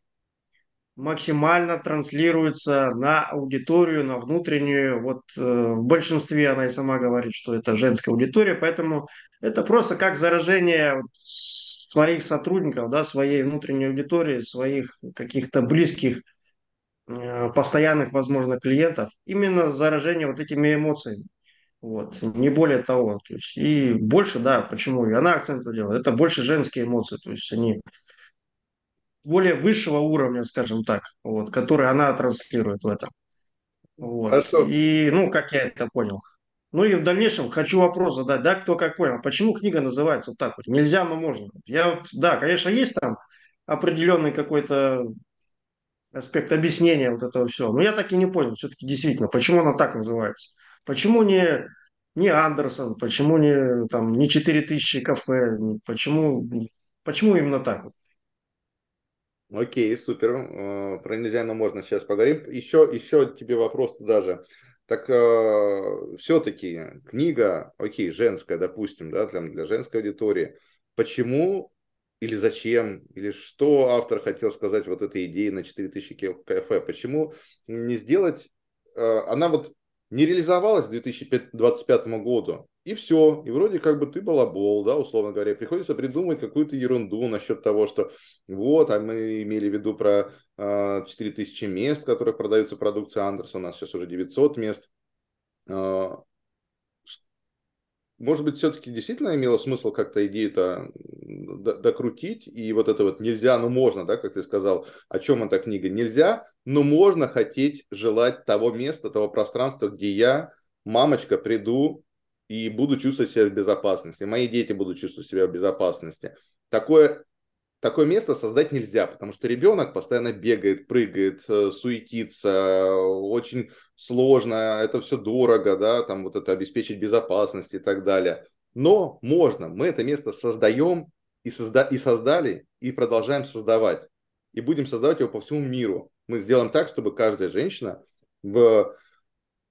максимально транслируется на аудиторию, на внутреннюю. Вот э, в большинстве она и сама говорит, что это женская аудитория, поэтому это просто как заражение своих сотрудников, да, своей внутренней аудитории, своих каких-то близких, э, постоянных, возможно, клиентов. Именно заражение вот этими эмоциями. Вот, не более того. То есть, и больше, да, почему и она акцент делает, это больше женские эмоции, то есть они более высшего уровня, скажем так, вот, который она транслирует в этом. Вот. Хорошо. И, ну, как я это понял. Ну и в дальнейшем хочу вопрос задать, да, кто как понял, почему книга называется вот так вот, нельзя, но можно. Я вот, да, конечно, есть там определенный какой-то аспект объяснения вот этого всего, но я так и не понял, все-таки действительно, почему она так называется. Почему не, не Андерсон, почему не, там, не 4000 кафе, почему, почему именно так? Окей, супер. Э, про нельзя, но можно сейчас поговорим. Еще, еще тебе вопрос туда же. Так э, все-таки книга, окей, женская, допустим, да, для, для женской аудитории. Почему или зачем, или что автор хотел сказать вот этой идеей на 4000 кафе? Почему не сделать... Э, она вот не реализовалась к 2025 году, и все. И вроде как бы ты балабол, да, условно говоря. Приходится придумать какую-то ерунду насчет того, что вот, а мы имели в виду про э, 4000 мест, в которых продаются продукция Андерсона, у нас сейчас уже 900 мест. Э, может быть, все-таки действительно имело смысл как-то идею-то докрутить, и вот это вот нельзя, но можно, да, как ты сказал, о чем эта книга, нельзя, но можно хотеть, желать того места, того пространства, где я, мамочка, приду и буду чувствовать себя в безопасности, мои дети будут чувствовать себя в безопасности. Такое такое место создать нельзя, потому что ребенок постоянно бегает, прыгает, э, суетится, очень сложно, это все дорого, да, там вот это обеспечить безопасность и так далее. Но можно, мы это место создаем и, созда и создали, и продолжаем создавать. И будем создавать его по всему миру. Мы сделаем так, чтобы каждая женщина в,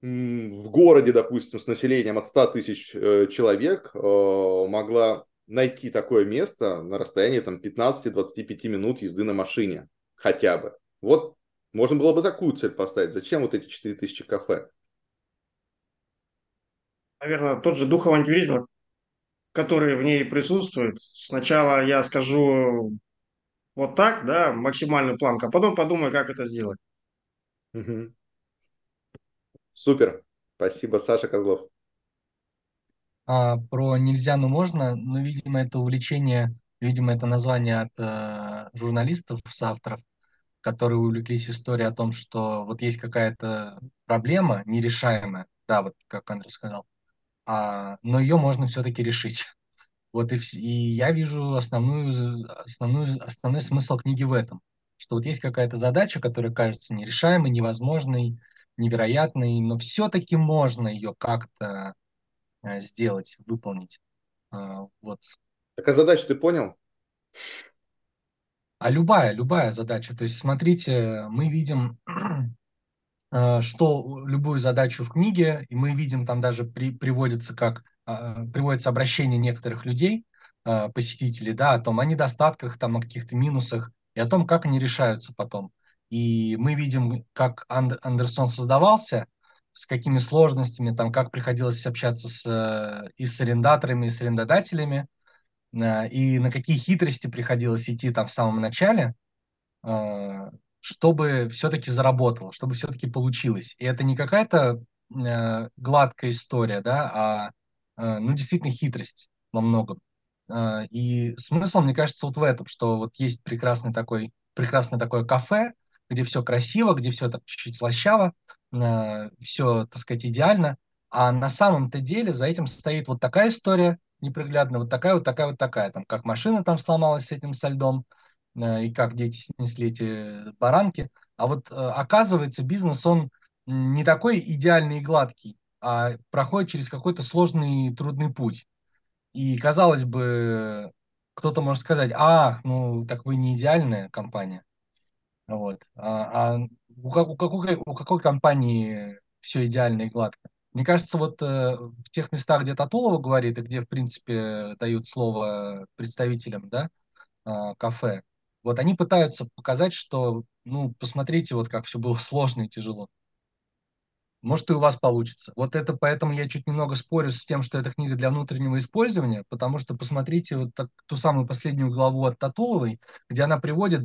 в городе, допустим, с населением от 100 тысяч э, человек э, могла найти такое место на расстоянии там, 15-25 минут езды на машине хотя бы. Вот можно было бы такую цель поставить. Зачем вот эти 4000 кафе? Наверное, тот же дух авантюризма, который в ней присутствует. Сначала я скажу вот так, да, максимальную планку, а потом подумаю, как это сделать. Угу. Супер. Спасибо, Саша Козлов а, про нельзя, но можно, но, видимо, это увлечение, видимо, это название от э, журналистов, соавторов, которые увлеклись историей о том, что вот есть какая-то проблема нерешаемая, да, вот как Андрей сказал, а, но ее можно все-таки решить. Вот и, и я вижу основную, основную, основной смысл книги в этом, что вот есть какая-то задача, которая кажется нерешаемой, невозможной, невероятной, но все-таки можно ее как-то Э, сделать, выполнить. А, вот. Так а задачу ты понял? А любая, любая задача. То есть, смотрите, мы видим, э, что любую задачу в книге, и мы видим, там даже при, приводится как а, приводится обращение некоторых людей, а, посетителей, да, о том, о недостатках, там, о каких-то минусах, и о том, как они решаются потом. И мы видим, как Андерсон создавался, с какими сложностями, там, как приходилось общаться с, э, и с арендаторами, и с арендодателями, э, и на какие хитрости приходилось идти там в самом начале, э, чтобы все-таки заработало, чтобы все-таки получилось. И это не какая-то гладкая история, да, а ну, действительно хитрость во многом. И смысл, мне кажется, вот в этом, что вот есть прекрасный такой, прекрасное такое кафе, где все красиво, где все так чуть-чуть слащаво, э, все, так сказать, идеально, а на самом-то деле за этим стоит вот такая история неприглядная, вот такая, вот такая, вот такая, там, как машина там сломалась с этим со льдом, э, и как дети снесли эти баранки. А вот э, оказывается, бизнес, он не такой идеальный и гладкий, а проходит через какой-то сложный трудный путь. И, казалось бы, кто-то может сказать, ах, ну, так вы не идеальная компания. Вот. А, а у, у, какой, у какой компании все идеально и гладко? Мне кажется, вот э, в тех местах, где Татулова говорит, и где, в принципе, дают слово представителям да, э, кафе, вот они пытаются показать, что, ну, посмотрите, вот как все было сложно и тяжело. Может, и у вас получится. Вот это поэтому я чуть немного спорю с тем, что это книга для внутреннего использования, потому что посмотрите вот так, ту самую последнюю главу от Татуловой, где она приводит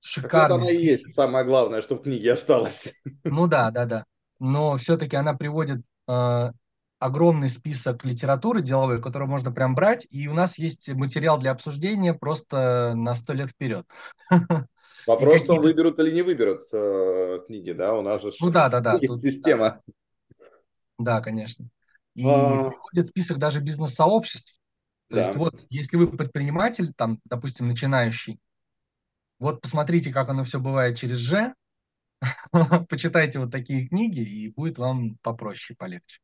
шикарный вот она и есть самое главное, что в книге осталось. Ну да, да, да. Но все-таки она приводит э, огромный список литературы деловой, которую можно прям брать, и у нас есть материал для обсуждения просто на сто лет вперед. Вопрос, что выберут или не выберут э, книги, да? У нас же ну, да, да, да. Тут, система. Да, да конечно. И а... список даже бизнес-сообществ. То да. есть вот, если вы предприниматель, там, допустим, начинающий, вот посмотрите, как оно все бывает через «Ж», почитайте вот такие книги, и будет вам попроще, полегче.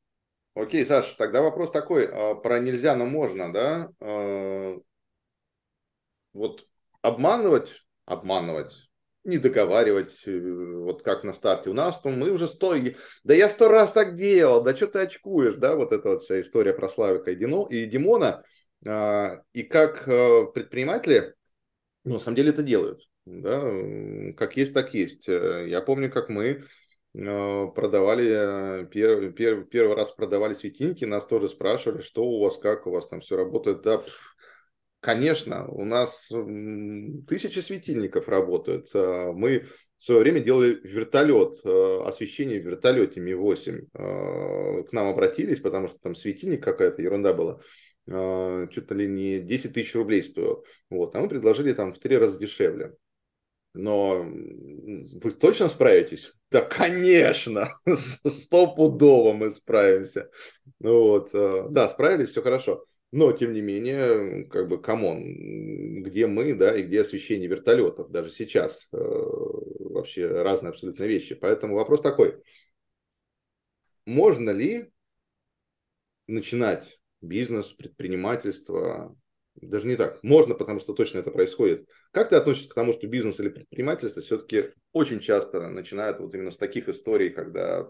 Окей, Саша, тогда вопрос такой. А, про нельзя, но можно, да? А, вот обманывать обманывать, не договаривать, э, вот как на старте. У нас там мы уже сто, да я сто раз так делал, да что ты очкуешь, да, вот эта вот вся история про Славика и, Дино, и Димона, а, и как э, предприниматели, ну, на самом деле это делают, да, как есть, так есть. Э, я помню, как мы продавали, первый, первый, первый раз продавали светильники, нас тоже спрашивали, что у вас, как у вас там все работает, да, Конечно, у нас тысячи светильников работают. Мы в свое время делали вертолет, освещение в вертолете Ми-8. А, к нам обратились, потому что там светильник какая-то ерунда была. Что-то ли не 10 тысяч рублей стоил. Вот. А мы предложили там в три раза дешевле. Но вы точно справитесь? Да, конечно, стопудово мы справимся. Вот. Да, справились, все хорошо. Но, тем не менее, как бы, come on, где мы, да, и где освещение вертолетов, даже сейчас э, вообще разные абсолютно вещи. Поэтому вопрос такой, можно ли начинать бизнес, предпринимательство, даже не так, можно, потому что точно это происходит. Как ты относишься к тому, что бизнес или предпринимательство все-таки очень часто начинают вот именно с таких историй, когда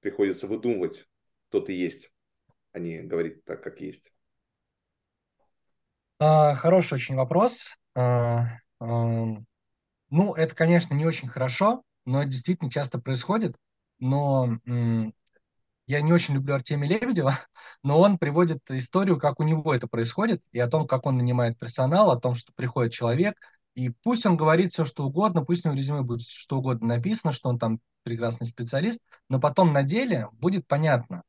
приходится выдумывать, кто ты есть? а не говорить так, как есть? А, хороший очень вопрос. А, а, ну, это, конечно, не очень хорошо, но действительно часто происходит. Но я не очень люблю Артемия Лебедева, но он приводит историю, как у него это происходит, и о том, как он нанимает персонал, о том, что приходит человек, и пусть он говорит все, что угодно, пусть у него резюме будет что угодно написано, что он там прекрасный специалист, но потом на деле будет понятно,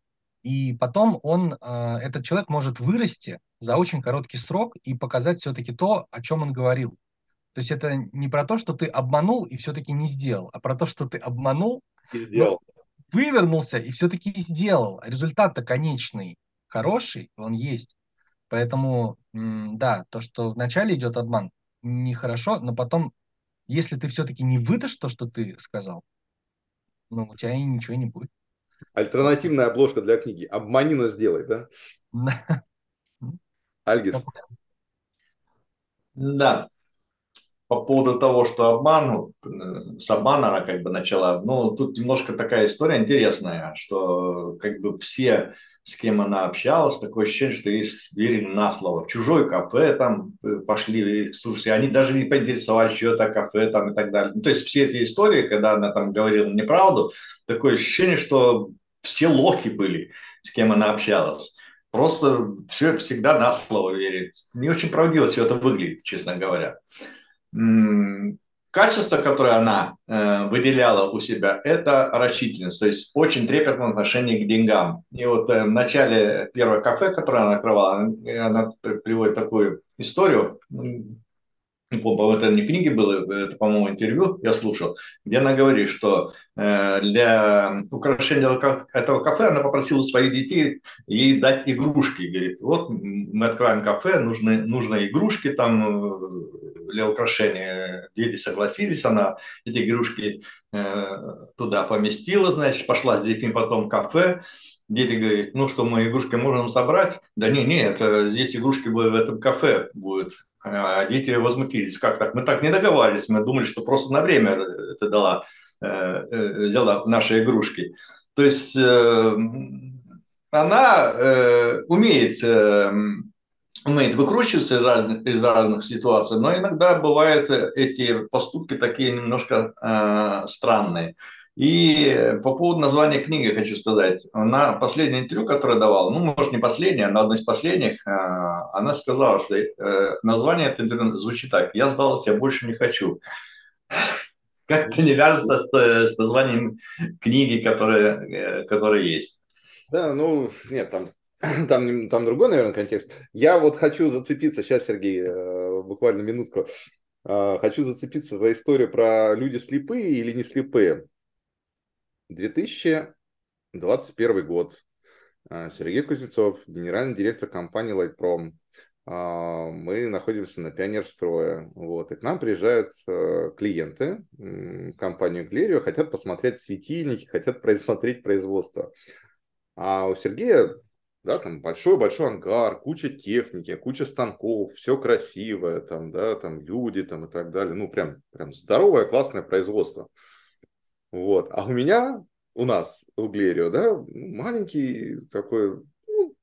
и потом он, э, этот человек может вырасти за очень короткий срок и показать все-таки то, о чем он говорил. То есть это не про то, что ты обманул и все-таки не сделал, а про то, что ты обманул, и сделал. Вывернулся и все-таки сделал. Результат-то конечный, хороший, он есть. Поэтому, да, то, что вначале идет обман, нехорошо, но потом, если ты все-таки не выдашь то, что ты сказал, ну, у тебя и ничего не будет. Альтернативная обложка для книги. Обмани, но сделай, да? Альгис. Да. По поводу того, что обман, с обмана она как бы начала. Ну, тут немножко такая история интересная, что как бы все с кем она общалась, такое ощущение, что ей верили на слово. В чужое кафе там э, пошли экскурсии, они даже не поинтересовались, что это кафе там и так далее. Ну, то есть все эти истории, когда она там говорила неправду, такое ощущение, что все лохи были, с кем она общалась. Просто все всегда на слово верит. Не очень правдиво все это выглядит, честно говоря. Качество, которое она э, выделяла у себя, это рачительность, то есть очень трепетное отношение к деньгам. И вот э, в начале первого кафе, которое она открывала, она, она приводит такую историю, не помню, это не книги было, это, по-моему, интервью я слушал, где она говорит, что э, для украшения этого кафе она попросила своих детей ей дать игрушки. Говорит, вот мы открываем кафе, нужны, нужны игрушки там э, для украшения. Дети согласились, она эти игрушки э, туда поместила, значит, пошла с детьми потом в кафе, Дети говорят, ну что, мы игрушки можем собрать? Да не, не, это здесь игрушки в этом кафе будут. А дети возмутились, как так? Мы так не договаривались, мы думали, что просто на время это дала, э, э, взяла наши игрушки. То есть она умеет, умеет выкручиваться из разных, из разных ситуаций, но иногда бывают эти поступки такие немножко странные. И по поводу названия книги хочу сказать. На последнее интервью, которое давала, ну, может, не последнее, но одно из последних, а, она сказала, что э, название этого интервью звучит так. «Я сдалась, я больше не хочу». Как-то не вяжется с, с названием книги, которая, э, которая есть. Да, ну, нет, там там, там другой, наверное, контекст. Я вот хочу зацепиться, сейчас, Сергей, э, буквально минутку, хочу зацепиться за историю про люди слепые или не слепые. 2021 год. А, Сергей Кузнецов, генеральный директор компании Lightprom. А, мы находимся на Пионерстрое. Вот, и к нам приезжают э, клиенты в компанию Глерио, хотят посмотреть светильники, хотят посмотреть производство. А у Сергея да, там большой-большой ангар, куча техники, куча станков, все красивое, там, да, там люди там и так далее. Ну, прям, прям здоровое, классное производство. Вот. А у меня, у нас, у Глерио, да, маленький такой, ну,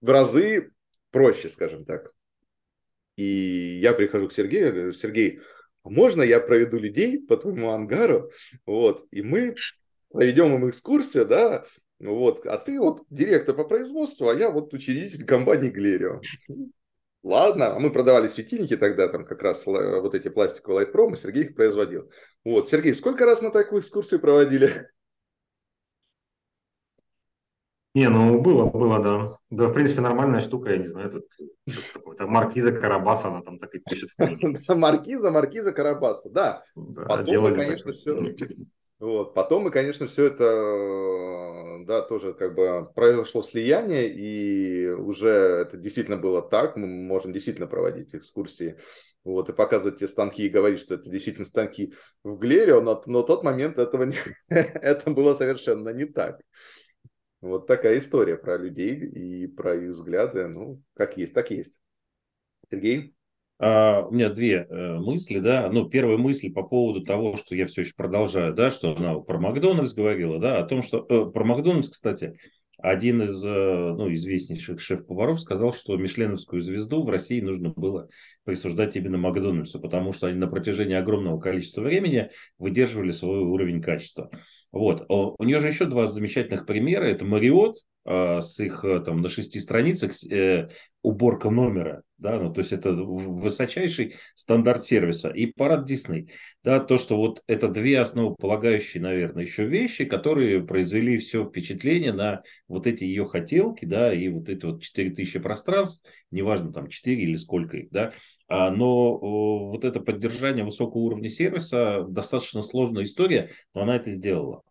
в разы проще, скажем так. И я прихожу к Сергею, говорю, Сергей, а можно я проведу людей по твоему ангару, вот, и мы проведем им экскурсию, да, вот, а ты вот директор по производству, а я вот учредитель компании Глерио. Ладно, а мы продавали светильники тогда, там как раз вот эти пластиковые лайтпромы, Сергей их производил. Вот, Сергей, сколько раз мы такую экскурсию проводили? Не, ну было, было, да. Да, в принципе, нормальная штука, я не знаю, тут какой-то Маркиза Карабаса, она там так и пишет. Маркиза, Маркиза Карабаса, да. Потом конечно, все... Вот. Потом мы, конечно, все это, да, тоже как бы произошло слияние, и уже это действительно было так, мы можем действительно проводить экскурсии, вот, и показывать те станки и говорить, что это действительно станки в Глере, но, но тот момент этого не, это было совершенно не так. Вот такая история про людей и про их взгляды. Ну, как есть, так есть. Сергей? А, у меня две э, мысли, да. Ну, первая мысль по поводу того, что я все еще продолжаю, да, что она про Макдональдс говорила, да, о том, что э, про Макдональдс, кстати, один из э, ну, известнейших шеф-поваров сказал, что Мишленовскую звезду в России нужно было присуждать именно Макдональдсу, потому что они на протяжении огромного количества времени выдерживали свой уровень качества. Вот. У нее же еще два замечательных примера. Это Мариот с их э, там на шести страницах э, уборка номера. Да, ну, то есть это высочайший стандарт сервиса. И парад Дисней. Да, то, что вот это две основополагающие, наверное, еще вещи, которые произвели все впечатление на вот эти ее хотелки, да, и вот эти вот 4000 пространств, неважно там 4 или сколько их, да, а, но вот это поддержание высокого уровня сервиса достаточно сложная история, но она это сделала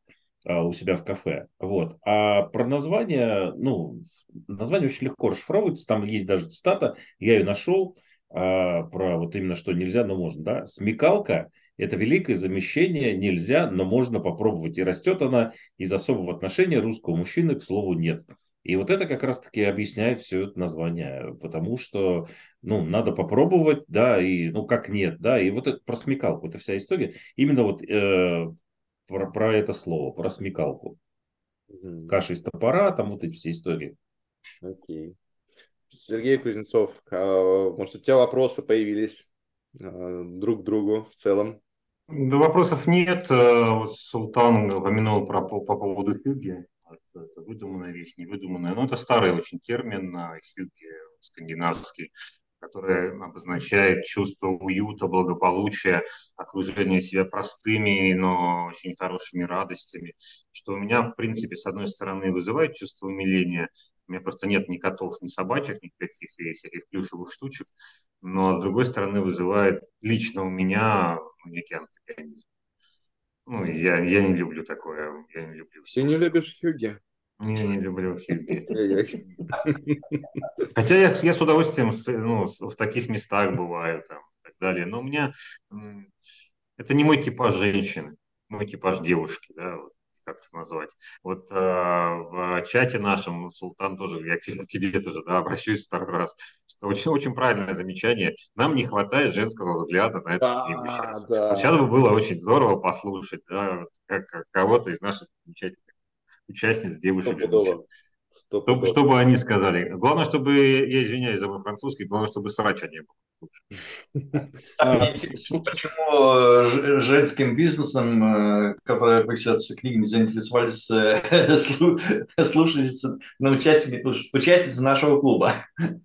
у себя в кафе. Вот. А про название, ну, название очень легко расшифровывается, там есть даже цитата, я ее нашел, а, про вот именно что нельзя, но можно, да. Смекалка – это великое замещение нельзя, но можно попробовать. И растет она из особого отношения русского мужчины к слову «нет». И вот это как раз-таки объясняет все это название, потому что, ну, надо попробовать, да, и, ну, как нет, да, и вот это про смекалку, это вся история, именно вот э, про, про это слово, про смекалку. Угу. Каша из топора, там вот эти все истории. Окей. Сергей Кузнецов, а, может, у тебя вопросы появились а, друг к другу в целом? Да вопросов нет. Э, вот Султан упомянул про, по, по поводу Хюги это выдуманная вещь, невыдуманная. Но это старый очень термин, хюги скандинавский, который обозначает чувство уюта, благополучия, окружение себя простыми, но очень хорошими радостями, что у меня, в принципе, с одной стороны, вызывает чувство умиления, у меня просто нет ни котов, ни собачек, никаких всяких плюшевых штучек, но с другой стороны вызывает лично у меня некий антагонизм. Ну, я, я не люблю такое. Я не люблю все. Ты не любишь Хьюги? Не, не люблю Хьюги. Хотя я, я с удовольствием ну, в таких местах бываю там, и так далее. Но у меня это не мой типаж женщины, мой типаж девушки. Да, вот как это назвать. Вот э, в чате нашем, Султан тоже, я к тебе тоже да, обращусь второй раз, что очень, очень правильное замечание. Нам не хватает женского взгляда на это а, сейчас. Да. Вот сейчас бы было очень здорово послушать да, как, как кого-то из наших замечательных участниц, девушек, женщин. Чтобы, чтобы они сказали. Главное, чтобы, я извиняюсь за мой французский, главное, чтобы срача не было. Почему э, женским бизнесом, э, которые пишутся книгами, заинтересовались э, слушательницы на участники, участницы нашего клуба?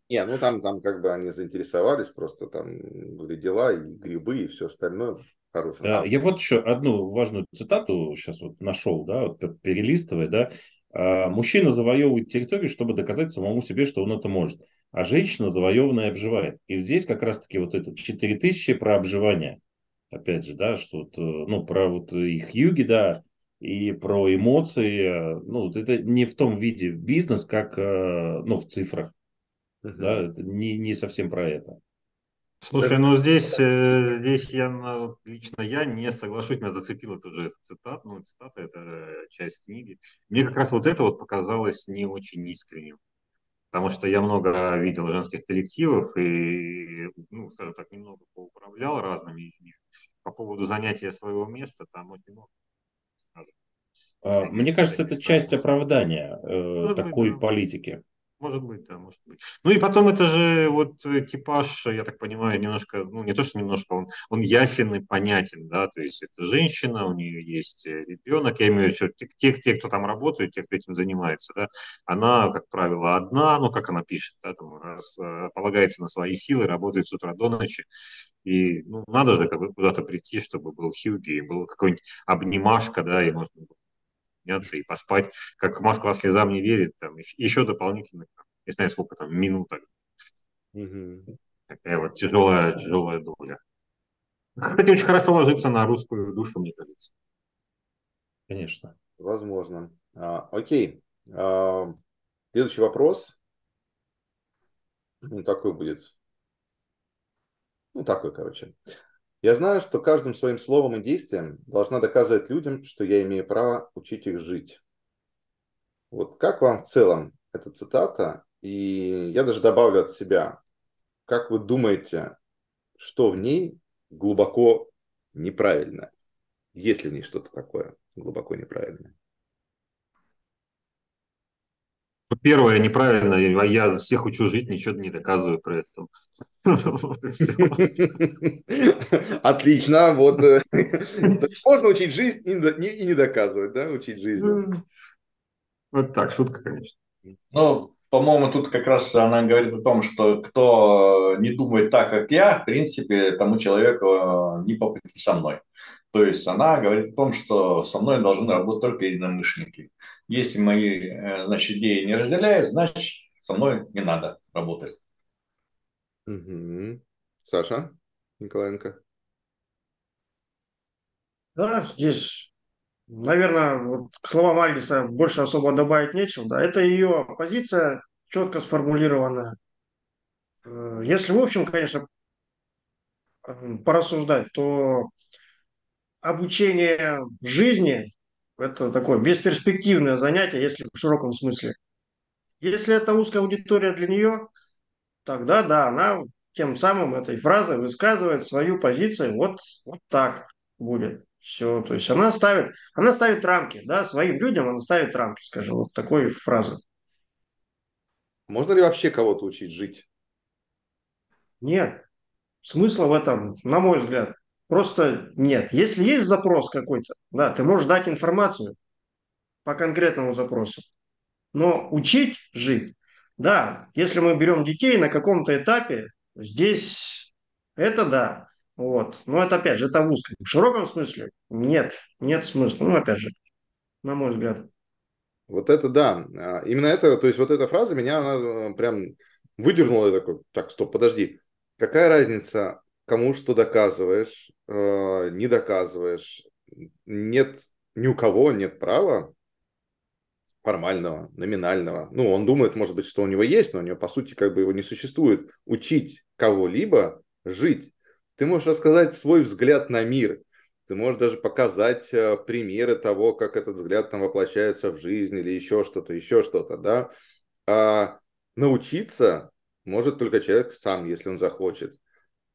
Не, ну там, там как бы они заинтересовались, просто там были дела, и грибы, и все остальное. Хорошо. Я вот еще одну важную цитату сейчас вот нашел, да, вот перелистывая, да, а, мужчина завоевывает территорию, чтобы доказать самому себе, что он это может. А женщина завоеванная обживает. И здесь как раз-таки вот это 4000 про обживание. Опять же, да, что вот, э, ну, про вот их юги, да, и про эмоции. Ну, это не в том виде бизнес, как, э, ну, в цифрах. Uh-huh. Да, это не, не совсем про это. Слушай, ну здесь, э, здесь я ну, лично я не соглашусь, меня зацепила тоже эта цитата, ну цитата это часть книги. Мне как раз вот это вот показалось не очень искренним. Потому что я много видел женских коллективов и, ну, скажем так, немного поуправлял разными из них. По поводу занятия своего места там очень много. А, мне кажется, это часть оправдания э, такой быть, политики. Может быть, да, может быть. Ну и потом это же вот экипаж, я так понимаю, немножко, ну не то, что немножко, он, он ясен и понятен, да, то есть это женщина, у нее есть э, ребенок, я имею в виду, те, те, кто там работает, те, кто этим занимается, да, она, как правило, одна, ну как она пишет, да, там, раз, э, полагается на свои силы, работает с утра до ночи, и ну, надо же как бы куда-то прийти, чтобы был Хьюги, был какой-нибудь обнимашка, да, и можно было подняться и поспать, как Москва слезам не верит, там еще дополнительно, не знаю, сколько там, минуток. Угу. Такая вот тяжелая, тяжелая доля. Кстати, очень хорошо ложится на русскую душу, мне кажется. Конечно. Возможно. А, окей. А, следующий вопрос. Ну, такой будет. Ну, такой, короче. Я знаю, что каждым своим словом и действием должна доказывать людям, что я имею право учить их жить. Вот как вам в целом эта цитата? И я даже добавлю от себя. Как вы думаете, что в ней глубоко неправильно? Есть ли в ней что-то такое глубоко неправильное? Первое неправильно, а я всех учу жить, ничего не доказываю про это. Отлично, вот. Э, можно учить жизнь и не доказывать, да, учить жизнь. Вот так, шутка, конечно. Ну, по-моему, тут как раз она говорит о том, что кто не думает так, как я, в принципе, тому человеку э, не по пути со мной. То есть она говорит о том, что со мной должны работать только единомышленники. Если мои э, значит, идеи не разделяют, значит, со мной не надо работать. Угу. Саша Николаенко. Да, здесь, наверное, вот к словам Альгиса больше особо добавить нечего. Да, это ее позиция четко сформулированная. Э, если, в общем, конечно, порассуждать, то обучение жизни – это такое бесперспективное занятие, если в широком смысле. Если это узкая аудитория для нее, тогда да, она тем самым этой фразой высказывает свою позицию вот, вот так будет. Все, то есть она ставит, она ставит рамки, да, своим людям она ставит рамки, скажем, вот такой фразы. Можно ли вообще кого-то учить жить? Нет. Смысла в этом, на мой взгляд, просто нет. Если есть запрос какой-то, да, ты можешь дать информацию по конкретному запросу. Но учить жить да, если мы берем детей на каком-то этапе, здесь это да. Вот. Но это опять же, это в узком. В широком смысле нет, нет смысла. Ну, опять же, на мой взгляд. Вот это да. А, именно это, то есть вот эта фраза меня, она э, прям выдернула. Я такой, так, стоп, подожди. Какая разница, кому что доказываешь, э, не доказываешь? Нет, ни у кого нет права формального, номинального. Ну, он думает, может быть, что у него есть, но у него, по сути, как бы его не существует. Учить кого-либо жить. Ты можешь рассказать свой взгляд на мир. Ты можешь даже показать э, примеры того, как этот взгляд там воплощается в жизнь или еще что-то, еще что-то, да. А научиться может только человек сам, если он захочет.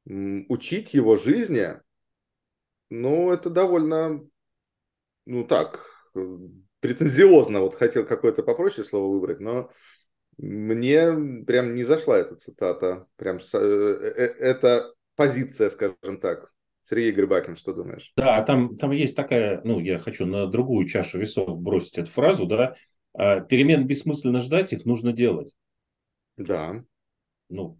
Учить его жизни, ну, это довольно, ну так, претензиозно, вот хотел какое-то попроще слово выбрать, но мне прям не зашла эта цитата, прям э, э, эта позиция, скажем так. Сергей Грибакин, что думаешь? Да, там, там есть такая, ну, я хочу на другую чашу весов бросить эту фразу, да, а, перемен бессмысленно ждать, их нужно делать. Да. Ну,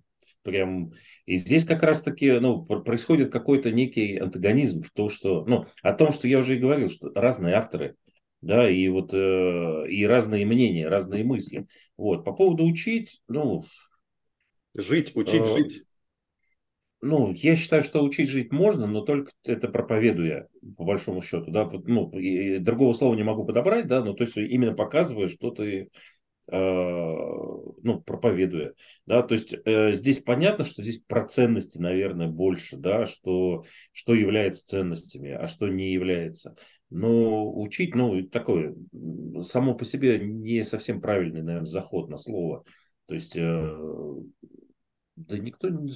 прям, и здесь как раз-таки, ну, происходит какой-то некий антагонизм в том, что, ну, о том, что я уже и говорил, что разные авторы, да, и вот э, и разные мнения, разные мысли. Вот по поводу учить, ну, жить, учить э, жить. Ну, я считаю, что учить жить можно, но только это проповедуя, по большому счету, да, ну, и другого слова не могу подобрать, да, но то есть именно показывая, что ты ну, проповедуя. Да? То есть э, здесь понятно, что здесь про ценности, наверное, больше, да? что, что является ценностями, а что не является. Но учить, ну, такое, само по себе не совсем правильный, наверное, заход на слово. То есть, э, да никто не...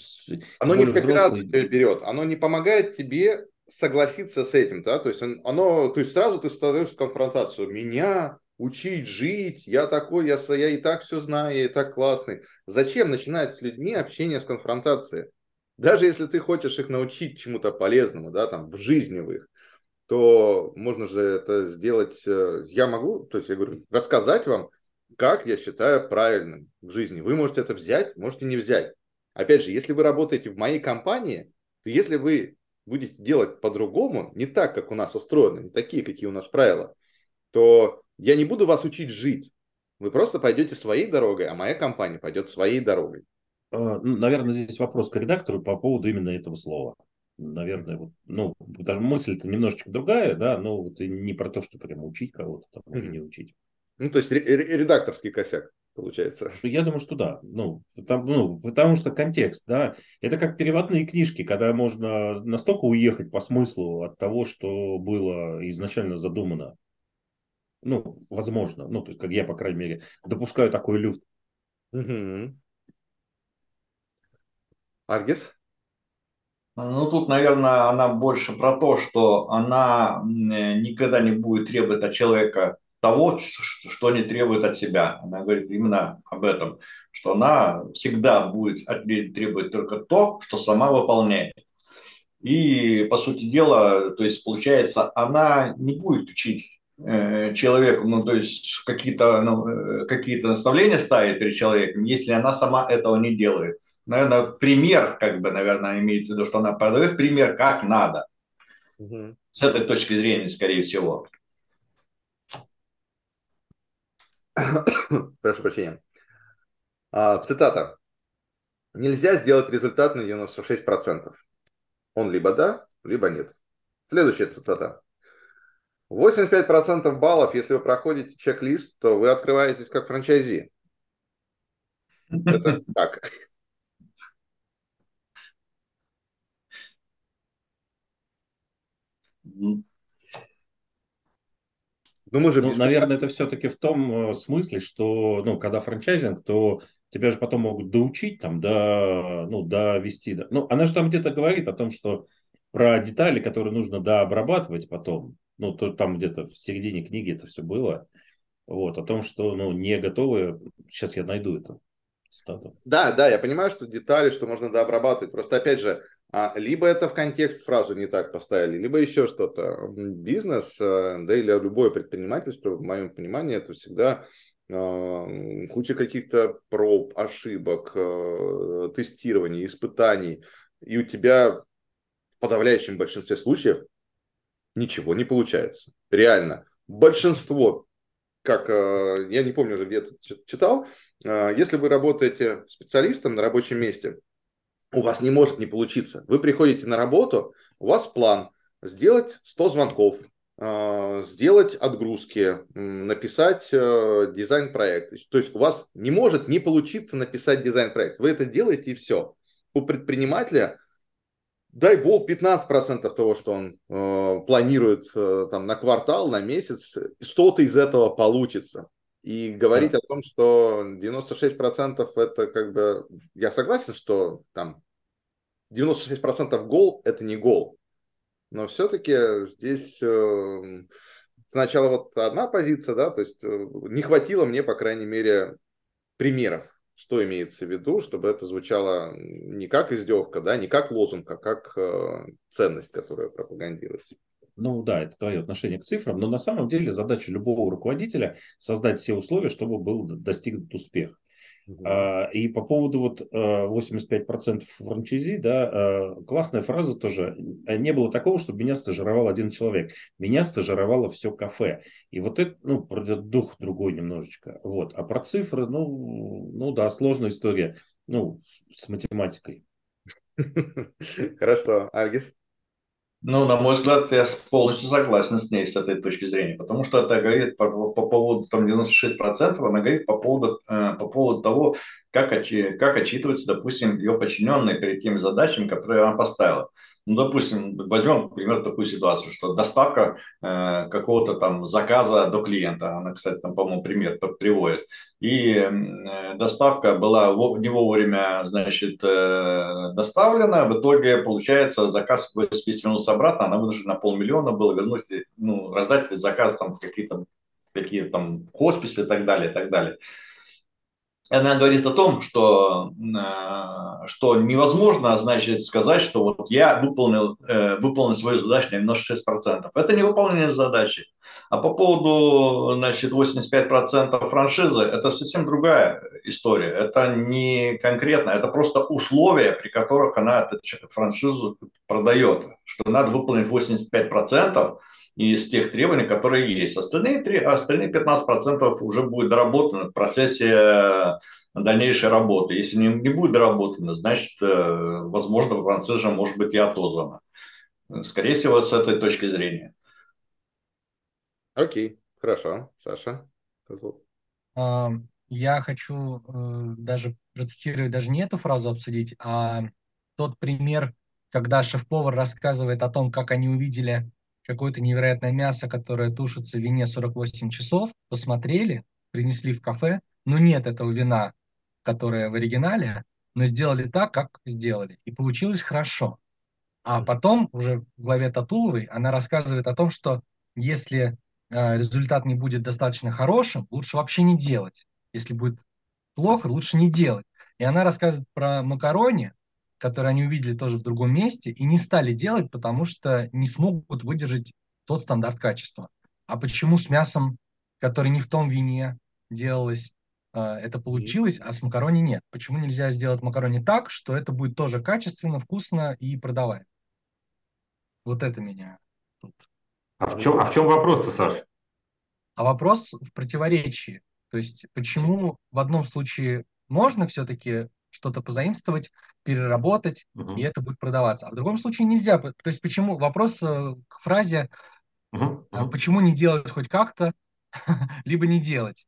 Оно не в кооперацию тебя берет, оно не помогает тебе согласиться с этим, да, то есть оно, то есть сразу ты становишься в конфронтацию. Меня учить жить, я такой, я, я и так все знаю, я и так классный. Зачем начинать с людьми общение с конфронтацией? Даже если ты хочешь их научить чему-то полезному, да, там, в жизни в их, то можно же это сделать, э, я могу, то есть я говорю, рассказать вам, как я считаю правильным в жизни. Вы можете это взять, можете не взять. Опять же, если вы работаете в моей компании, то если вы будете делать по-другому, не так, как у нас устроено, не такие, какие у нас правила, то я не буду вас учить жить. Вы просто пойдете своей дорогой, а моя компания пойдет своей дорогой. А, ну, наверное, здесь вопрос к редактору по поводу именно этого слова. Наверное, вот, ну, мысль-то немножечко другая, да, но вот не про то, что прямо учить кого-то там, mm-hmm. или не учить. Ну, то есть редакторский косяк получается. Ну, я думаю, что да. Ну, потому, ну, потому что контекст, да, это как переводные книжки, когда можно настолько уехать по смыслу от того, что было изначально задумано. Ну, возможно. Ну, то есть, как я, по крайней мере, допускаю такой люфт. Угу. Аргис? Ну, тут, наверное, она больше про то, что она никогда не будет требовать от человека того, что не требует от себя. Она говорит именно об этом, что она всегда будет требовать только то, что сама выполняет. И, по сути дела, то есть, получается, она не будет учить Э, человеку, ну, то есть какие-то ну, э, какие наставления ставит перед человеком, если она сама этого не делает. Наверное, пример, как бы, наверное, имеется в виду, что она продает пример, как надо. Угу. С этой точки зрения, скорее всего. Прошу прощения. А, цитата. Нельзя сделать результат на 96%. Он либо да, либо нет. Следующая цитата. 85% баллов, если вы проходите чек-лист, то вы открываетесь как франчайзи. Это так. Ну, мы же ну, наверное, это все-таки в том э, смысле, что, ну, когда франчайзинг, то тебя же потом могут доучить, там, до, ну, довести. До... Ну, она же там где-то говорит о том, что про детали, которые нужно дообрабатывать потом, ну, то там где-то в середине книги это все было, вот, о том, что, ну, не готовы, сейчас я найду это цитату. Да, да, я понимаю, что детали, что можно дообрабатывать, просто, опять же, а, либо это в контекст фразу не так поставили, либо еще что-то. Бизнес, э, да или любое предпринимательство, в моем понимании, это всегда э, куча каких-то проб, ошибок, э, тестирований, испытаний, и у тебя в подавляющем большинстве случаев ничего не получается. Реально. Большинство, как э, я не помню уже где-то читал, э, если вы работаете специалистом на рабочем месте, у вас не может не получиться. Вы приходите на работу, у вас план сделать 100 звонков, э, сделать отгрузки, написать дизайн-проект. То есть у вас не может не получиться написать дизайн-проект. Вы это делаете и все. У предпринимателя дай бог, 15% того, что он э, планирует э, там, на квартал, на месяц, что-то из этого получится. И говорить да. о том, что 96% это как бы... Я согласен, что там 96% гол – это не гол. Но все-таки здесь э, сначала вот одна позиция, да, то есть э, не хватило мне, по крайней мере, примеров что имеется в виду, чтобы это звучало не как издевка, да, не как лозунг, а как э, ценность, которая пропагандируется. Ну да, это твое отношение к цифрам, но на самом деле задача любого руководителя создать все условия, чтобы был достигнут успех. А, и по поводу вот 85% а, франчайзи, да, а, классная фраза тоже. Не было такого, чтобы меня стажировал один человек. Меня стажировало все кафе. И вот это, ну, про дух другой немножечко. Вот. А про цифры, ну, ну да, сложная история. Ну, с математикой. Хорошо. Альгис? Ну, на мой взгляд, я полностью согласен с ней с этой точки зрения, потому что это говорит по, по поводу там 96%, она говорит по поводу, э, по поводу того, как, как отчитываются, допустим, ее подчиненные перед теми задачами, которые она поставила. Ну, допустим, возьмем, например, такую ситуацию, что доставка э, какого-то там заказа до клиента, она, кстати, там, по-моему, пример приводит, и э, доставка была не вовремя, значит, э, доставлена, в итоге, получается, заказ весь вернулся обратно, она вынуждена на полмиллиона было вернуть, ну, раздать заказ там какие-то какие там хосписы и так далее, и так далее она говорит о том, что, э, что невозможно, значит, сказать, что вот я выполнил, э, выполнил свою задачу на 96%. Это не выполнение задачи. А по поводу, значит, 85% франшизы, это совсем другая история. Это не конкретно, это просто условия, при которых она эту франшизу продает, что надо выполнить 85%, из тех требований, которые есть. Остальные, 3, остальные 15% уже будет доработано в процессе э, дальнейшей работы. Если не, не будет доработано, значит, э, возможно, францужа может быть и отозвана. Скорее всего, с этой точки зрения. Окей, хорошо. Саша? Я хочу э, даже процитировать, даже не эту фразу обсудить, а тот пример, когда шеф-повар рассказывает о том, как они увидели какое-то невероятное мясо, которое тушится в вине 48 часов, посмотрели, принесли в кафе, но нет этого вина, которое в оригинале, но сделали так, как сделали. И получилось хорошо. А потом уже в главе Татуловой она рассказывает о том, что если э, результат не будет достаточно хорошим, лучше вообще не делать. Если будет плохо, лучше не делать. И она рассказывает про макарони, которые они увидели тоже в другом месте и не стали делать, потому что не смогут выдержать тот стандарт качества. А почему с мясом, который не в том вине делалось, э, это получилось, а с макарони нет? Почему нельзя сделать макарони так, что это будет тоже качественно, вкусно и продаваемо? Вот это меня тут. А в чем, а в чем вопрос-то, Саша? А вопрос в противоречии. То есть почему в одном случае можно все-таки что-то позаимствовать, переработать, угу. и это будет продаваться. А в другом случае нельзя. То есть почему вопрос э, к фразе, угу. почему не делать хоть как-то, либо не делать.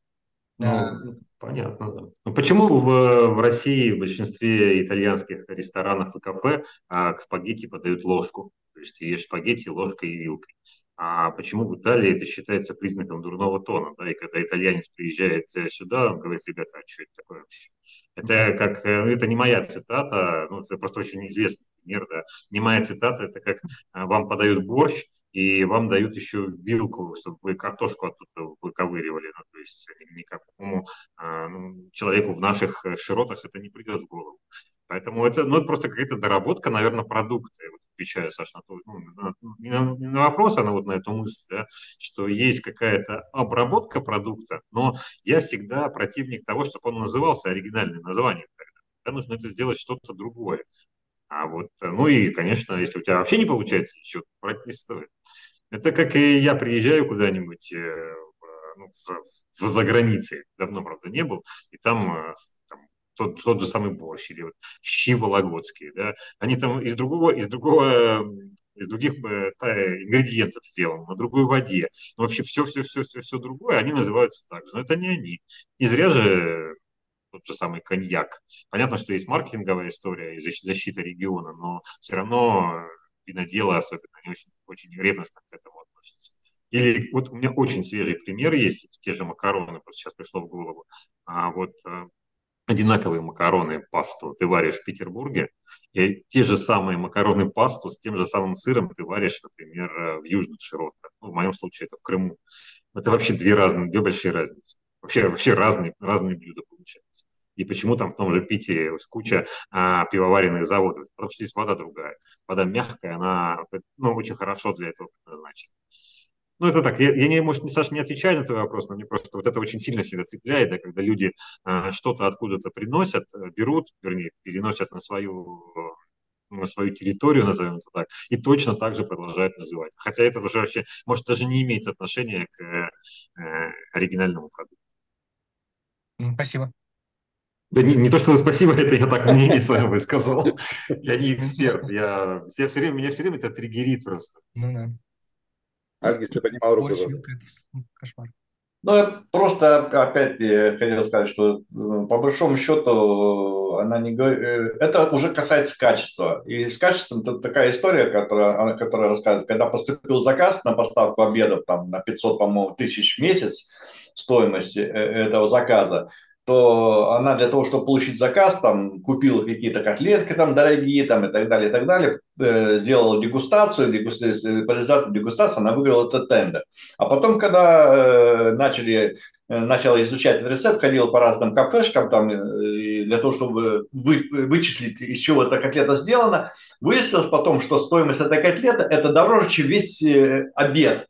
Ну, а, понятно, да. Ну, почему в, в России в большинстве итальянских ресторанов и кафе а, к спагетти подают ложку? То есть ешь спагетти ложкой и вилкой. А почему в Италии это считается признаком дурного тона? Да? И когда итальянец приезжает э, сюда, он говорит, ребята, а что это такое вообще? Это как, э, ну, это не моя цитата, ну, это просто очень известный пример, да. Не моя цитата, это как э, вам подают борщ, и вам дают еще вилку, чтобы вы картошку оттуда выковыривали. Ну, то есть никакому а, ну, человеку в наших широтах это не придет в голову. Поэтому это, ну, это просто какая-то доработка, наверное, продукта. Вот отвечаю, Саш, на, то, ну, на, не, на, не на вопрос, а на, вот на эту мысль, да, что есть какая-то обработка продукта, но я всегда противник того, чтобы он назывался оригинальным названием. Тогда, тогда нужно это сделать что-то другое. А вот, ну и, конечно, если у тебя вообще не получается ничего, брать не стоит. Это как и я приезжаю куда-нибудь э, ну, за, за границей, давно, правда, не был, и там, э, там тот, тот же самый борщ или вот щи вологодские, да, они там из другого, из другого из других э, ингредиентов сделаны, на другой воде. Но вообще все, все, другое, они называются так же. Но это не они. Не зря же тот же самый коньяк. Понятно, что есть маркетинговая история и защита региона, но все равно виноделы особенно, они очень, очень ревностно к этому относятся. Или вот у меня очень свежий пример есть, те же макароны, просто сейчас пришло в голову. А вот а, одинаковые макароны пасту ты варишь в Петербурге, и те же самые макароны пасту с тем же самым сыром ты варишь, например, э, в южных широтах. Ну, в моем случае это в Крыму. Это вообще две разные, две большие разницы. Вообще, вообще разные, разные блюда получаются. И почему там в том же Питере куча а, пивоваренных заводов? Потому что здесь вода другая. Вода мягкая, она ну, очень хорошо для этого предназначена. Ну, это так. Я, я не, может, Саша, не отвечаю на твой вопрос, но мне просто вот это очень сильно всегда цепляет, да, когда люди а, что-то откуда-то приносят, э, берут, вернее, переносят на свою на свою территорию, назовем это так, и точно так же продолжают называть. Хотя это уже вообще, может, даже не имеет отношения к э, оригинальному продукту. Спасибо. Да не, не то, что спасибо, это я так мнение свое высказал. Я не эксперт. Я, я все время, меня все время это триггерит просто. Ну да. Альгис, ты поднимал руку. Борщ, это кошмар. Ну, я просто опять хотел сказать, что по большому счету она не это уже касается качества. И с качеством это такая история, которая, которая рассказывает, когда поступил заказ на поставку обедов там, на 500, по-моему, тысяч в месяц стоимости этого заказа, то она для того, чтобы получить заказ, там, купила какие-то котлетки там дорогие там, и так далее, и так далее, э, сделала дегустацию, дегустацию, по результату дегустации она выиграла этот тендер. А потом, когда э, начали э, начала изучать этот рецепт, ходила по разным кафешкам там, э, для того, чтобы вы, вычислить, из чего эта котлета сделана. Выяснилось потом, что стоимость этой котлеты – это дороже, чем весь э, обед.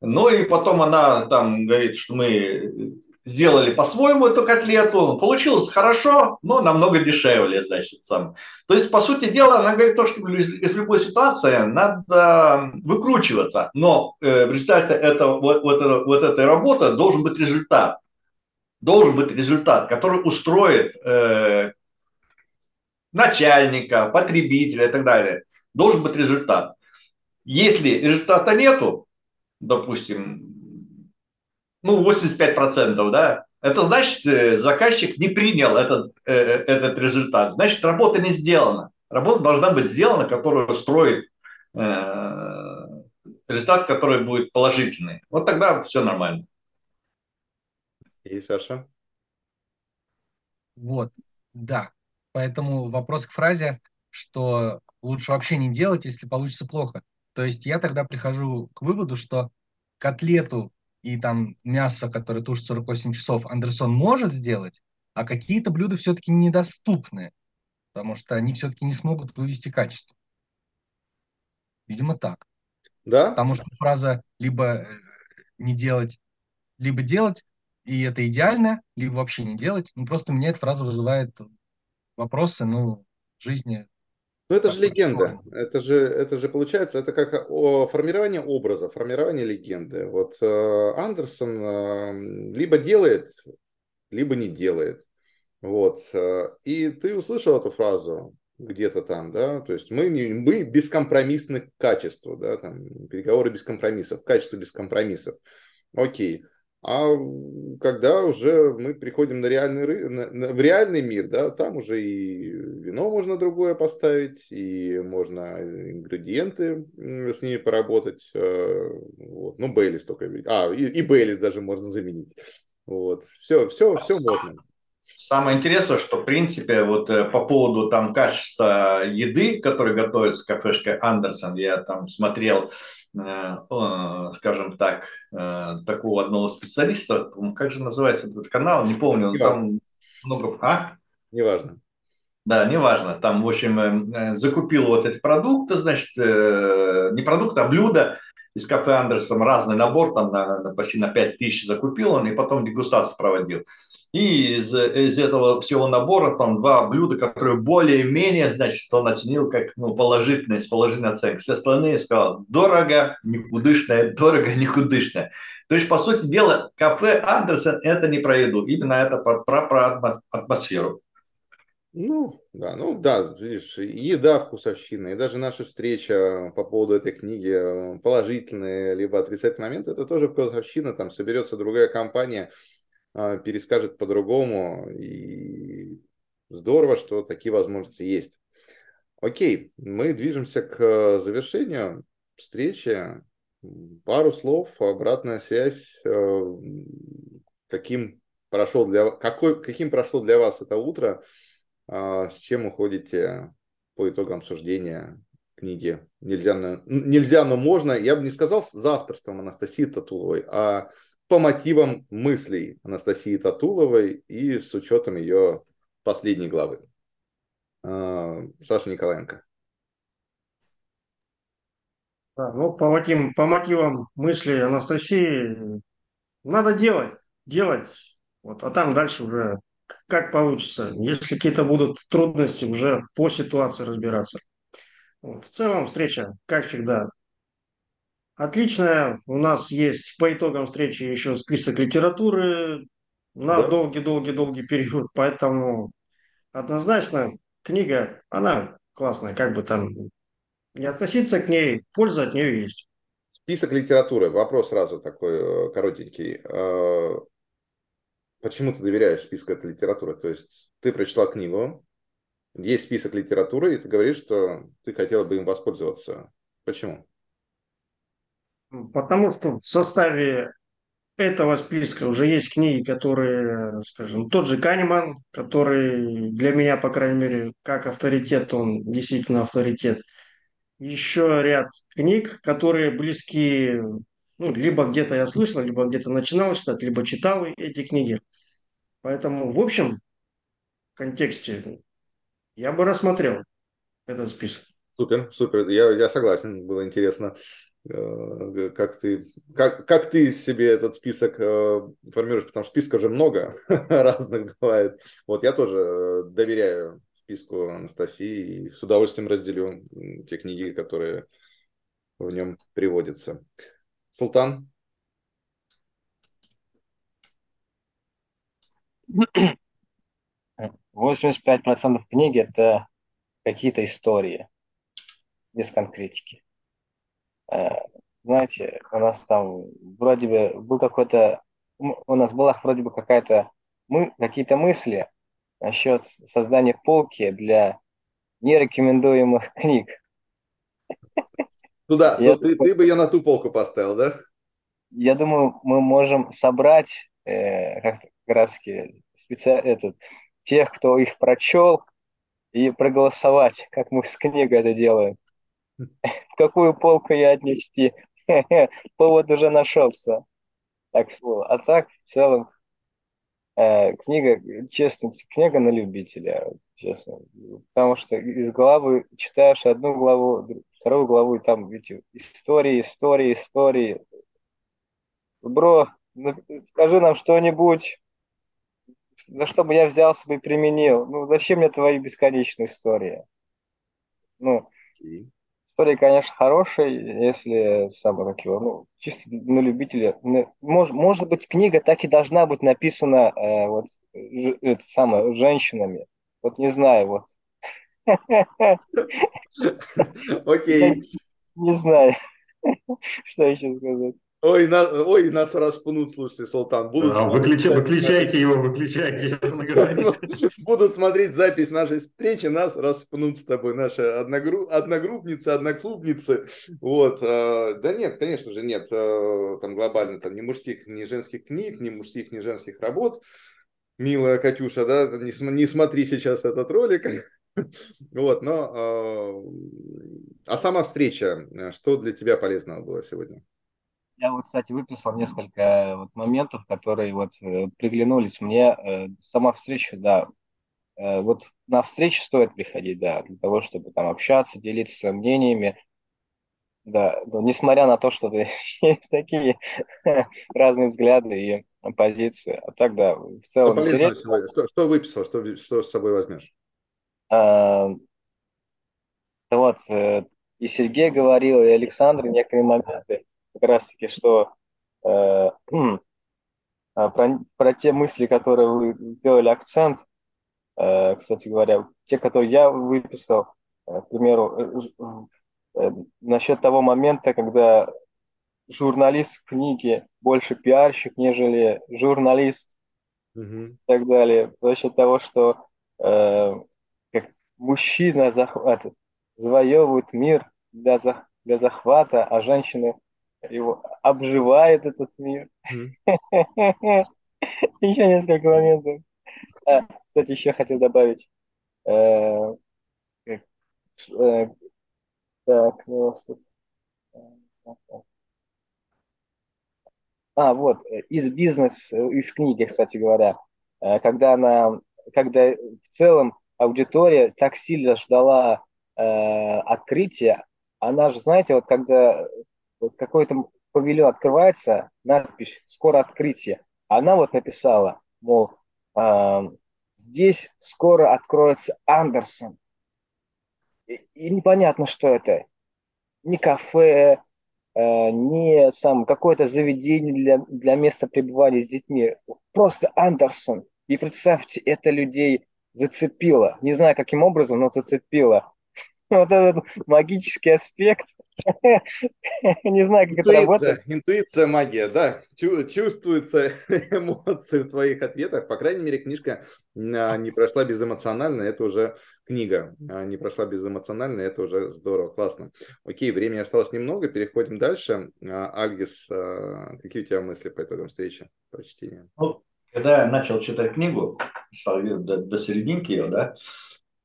Ну и потом она там говорит, что мы сделали по-своему эту котлету, получилось хорошо, но намного дешевле, значит, сам. То есть, по сути дела, она говорит то, что из любой ситуации надо выкручиваться, но э, в результате этого, вот, вот, вот этой работы должен быть результат. Должен быть результат, который устроит э, начальника, потребителя и так далее. Должен быть результат. Если результата нету, допустим, ну, 85%, да, это значит, э, заказчик не принял этот, э, этот результат. Значит, работа не сделана. Работа должна быть сделана, которая строит э, результат, который будет положительный. Вот тогда все нормально. И Саша? Вот, да. Поэтому вопрос к фразе, что лучше вообще не делать, если получится плохо. То есть я тогда прихожу к выводу, что котлету и там мясо, которое тушит 48 часов, Андерсон может сделать, а какие-то блюда все-таки недоступны, потому что они все-таки не смогут вывести качество. Видимо, так. Да? Потому что фраза либо э, не делать, либо делать, и это идеально, либо вообще не делать. Ну, просто у меня эта фраза вызывает вопросы, ну, в жизни ну, это же легенда. Это же, это же получается, это как о, формирование образа, формирование легенды. Вот э, Андерсон э, либо делает, либо не делает. Вот. Э, и ты услышал эту фразу где-то там, да, то есть мы, не, мы бескомпромиссны к качеству, да, там, переговоры без компромиссов, качество без компромиссов. Окей. А когда уже мы приходим на реальный, на, на, в реальный мир, да, там уже и вино можно другое поставить, и можно ингредиенты с ними поработать. Э, вот. Ну, Бейлис только. А, и, и Бейлис даже можно заменить. Вот. Все, все, все можно. Самое интересное, что, в принципе, вот э, по поводу там качества еды, которая готовится кафешкой Андерсон, я там смотрел, э, скажем так, э, такого одного специалиста, как же называется этот канал, не помню, не там много... А? Неважно. Да, неважно. Там, в общем, закупил вот эти продукты, значит, не продукты, а блюда из кафе Андерсон, разный набор, там на, на, почти на 5 тысяч закупил он, и потом дегустацию проводил. И из, из этого всего набора там два блюда, которые более-менее, значит, он оценил как ну, положительные, с положительной оценкой. Все остальные сказал, дорого, никудышное, дорого, никудышное. То есть, по сути дела, кафе Андерсон – это не про еду, именно это про, про, про атмосферу. Ну, да, ну да, видишь, еда вкусовщина, и даже наша встреча по поводу этой книги, положительные либо отрицательные моменты, это тоже вкусовщина, там соберется другая компания – перескажет по-другому. И здорово, что такие возможности есть. Окей, мы движемся к завершению встречи. Пару слов, обратная связь. Э, каким, прошел для, какой, каким прошло для вас это утро? А, с чем уходите по итогам обсуждения книги «Нельзя, но, нельзя, но можно». Я бы не сказал за авторством Анастасии Татуловой, а по мотивам мыслей Анастасии Татуловой и с учетом ее последней главы. А, Саша Николаенко. Да, ну, по мотивам, по мотивам мыслей Анастасии надо делать, делать, вот, а там дальше уже как получится. Если какие-то будут трудности, уже по ситуации разбираться. Вот. В целом встреча, как всегда, Отличная. У нас есть по итогам встречи еще список литературы на долгий-долгий-долгий да. период, поэтому однозначно книга, она классная, как бы там не относиться к ней, польза от нее есть. Список литературы. Вопрос сразу такой коротенький. Почему ты доверяешь списку этой литературы? То есть ты прочитал книгу, есть список литературы, и ты говоришь, что ты хотел бы им воспользоваться. Почему? Потому что в составе этого списка уже есть книги, которые, скажем, тот же Канеман, который для меня, по крайней мере, как авторитет, он действительно авторитет. Еще ряд книг, которые близки, ну, либо где-то я слышал, либо где-то начинал читать, либо читал эти книги. Поэтому, в общем, контексте я бы рассмотрел этот список. Супер, супер. Я, я согласен, было интересно, как ты, как, как ты себе этот список э, формируешь, потому что списков же много разных бывает. Вот я тоже э, доверяю списку Анастасии и с удовольствием разделю те книги, которые в нем приводятся. Султан? 85% книги – это какие-то истории, без конкретики. Э, знаете, у нас там вроде бы был какой-то, у нас была вроде бы какая-то, мы, какие-то мысли насчет создания полки для нерекомендуемых книг. Ну да, я, ты, ты бы ее на ту полку поставил, да? Я думаю, мы можем собрать э, как, как раз специ... этот, тех, кто их прочел, и проголосовать, как мы с книгой это делаем. В какую полку я отнести? Повод уже нашелся. Так а так, в целом, э, книга, честно, книга на любителя, честно. Потому что из главы читаешь одну главу, вторую главу, и там, видите, истории, истории, истории. Бро, скажи нам что-нибудь, за что бы я взялся бы и применил? Ну, зачем мне твои бесконечные истории? Ну. История, конечно, хорошая, если самое как его, ну, чисто на любителя. Может, может быть, книга так и должна быть написана э, вот это самое, женщинами. Вот не знаю, вот. Окей. Не знаю, что еще сказать. Ой, на, ой, нас распнут, слушайте, Султан. Будут а, выключай, выключайте его, выключайте. Будут смотреть запись нашей встречи, нас распнут с тобой, наши одногру... одногруппницы, одноклубницы. Вот. А, да нет, конечно же, нет. А, там глобально там ни мужских, ни женских книг, ни мужских, ни женских работ. Милая Катюша, да, не, не смотри сейчас этот ролик. Вот, но... А сама встреча, что для тебя полезного было сегодня? Я вот, кстати, выписал несколько э, вот моментов, которые вот э, приглянулись мне. Э, сама встреча, да, вот на встречу стоит приходить, да, для того, чтобы там общаться, делиться мнениями. Да, но несмотря на то, что есть такие разные взгляды и позиции. А так, да, в целом... Что, интересно. что, что выписал, что, что с собой возьмешь? А, вот, и Сергей говорил, и Александр некоторые моменты как раз-таки, что э, а, про, про те мысли, которые вы сделали акцент, э, кстати говоря, те, которые я выписал, э, к примеру, э, э, насчет того момента, когда журналист в книге больше пиарщик, нежели журналист mm-hmm. и так далее. За счет того, что э, как мужчина захватывает, завоевывает мир для, за, для захвата, а женщины его обживает этот мир. Еще несколько моментов. А, кстати, еще хотел добавить. Э, э, так, ну, а, вот, из бизнеса, из книги, кстати говоря, э, когда она, когда в целом аудитория так сильно ждала э, открытия, она же, знаете, вот когда вот какой-то павильон открывается, надпись «Скоро открытие». Она вот написала, мол, э, здесь скоро откроется Андерсон. И, и непонятно, что это. Ни кафе, э, ни сам какое-то заведение для, для места пребывания с детьми. Просто Андерсон. И представьте, это людей зацепило. Не знаю, каким образом, но зацепило. Вот этот магический аспект – Не знаю, как это работает. Интуиция, магия, да. Чувствуются эмоции в твоих ответах. По крайней мере, книжка а, не прошла безэмоционально. Это уже книга а, не прошла безэмоционально. Это уже здорово, классно. Окей, времени осталось немного. Переходим дальше. А, Альгис, какие у тебя мысли по итогам встречи, прочтения? Ну, когда я начал читать книгу, стал до, до серединки ее, да,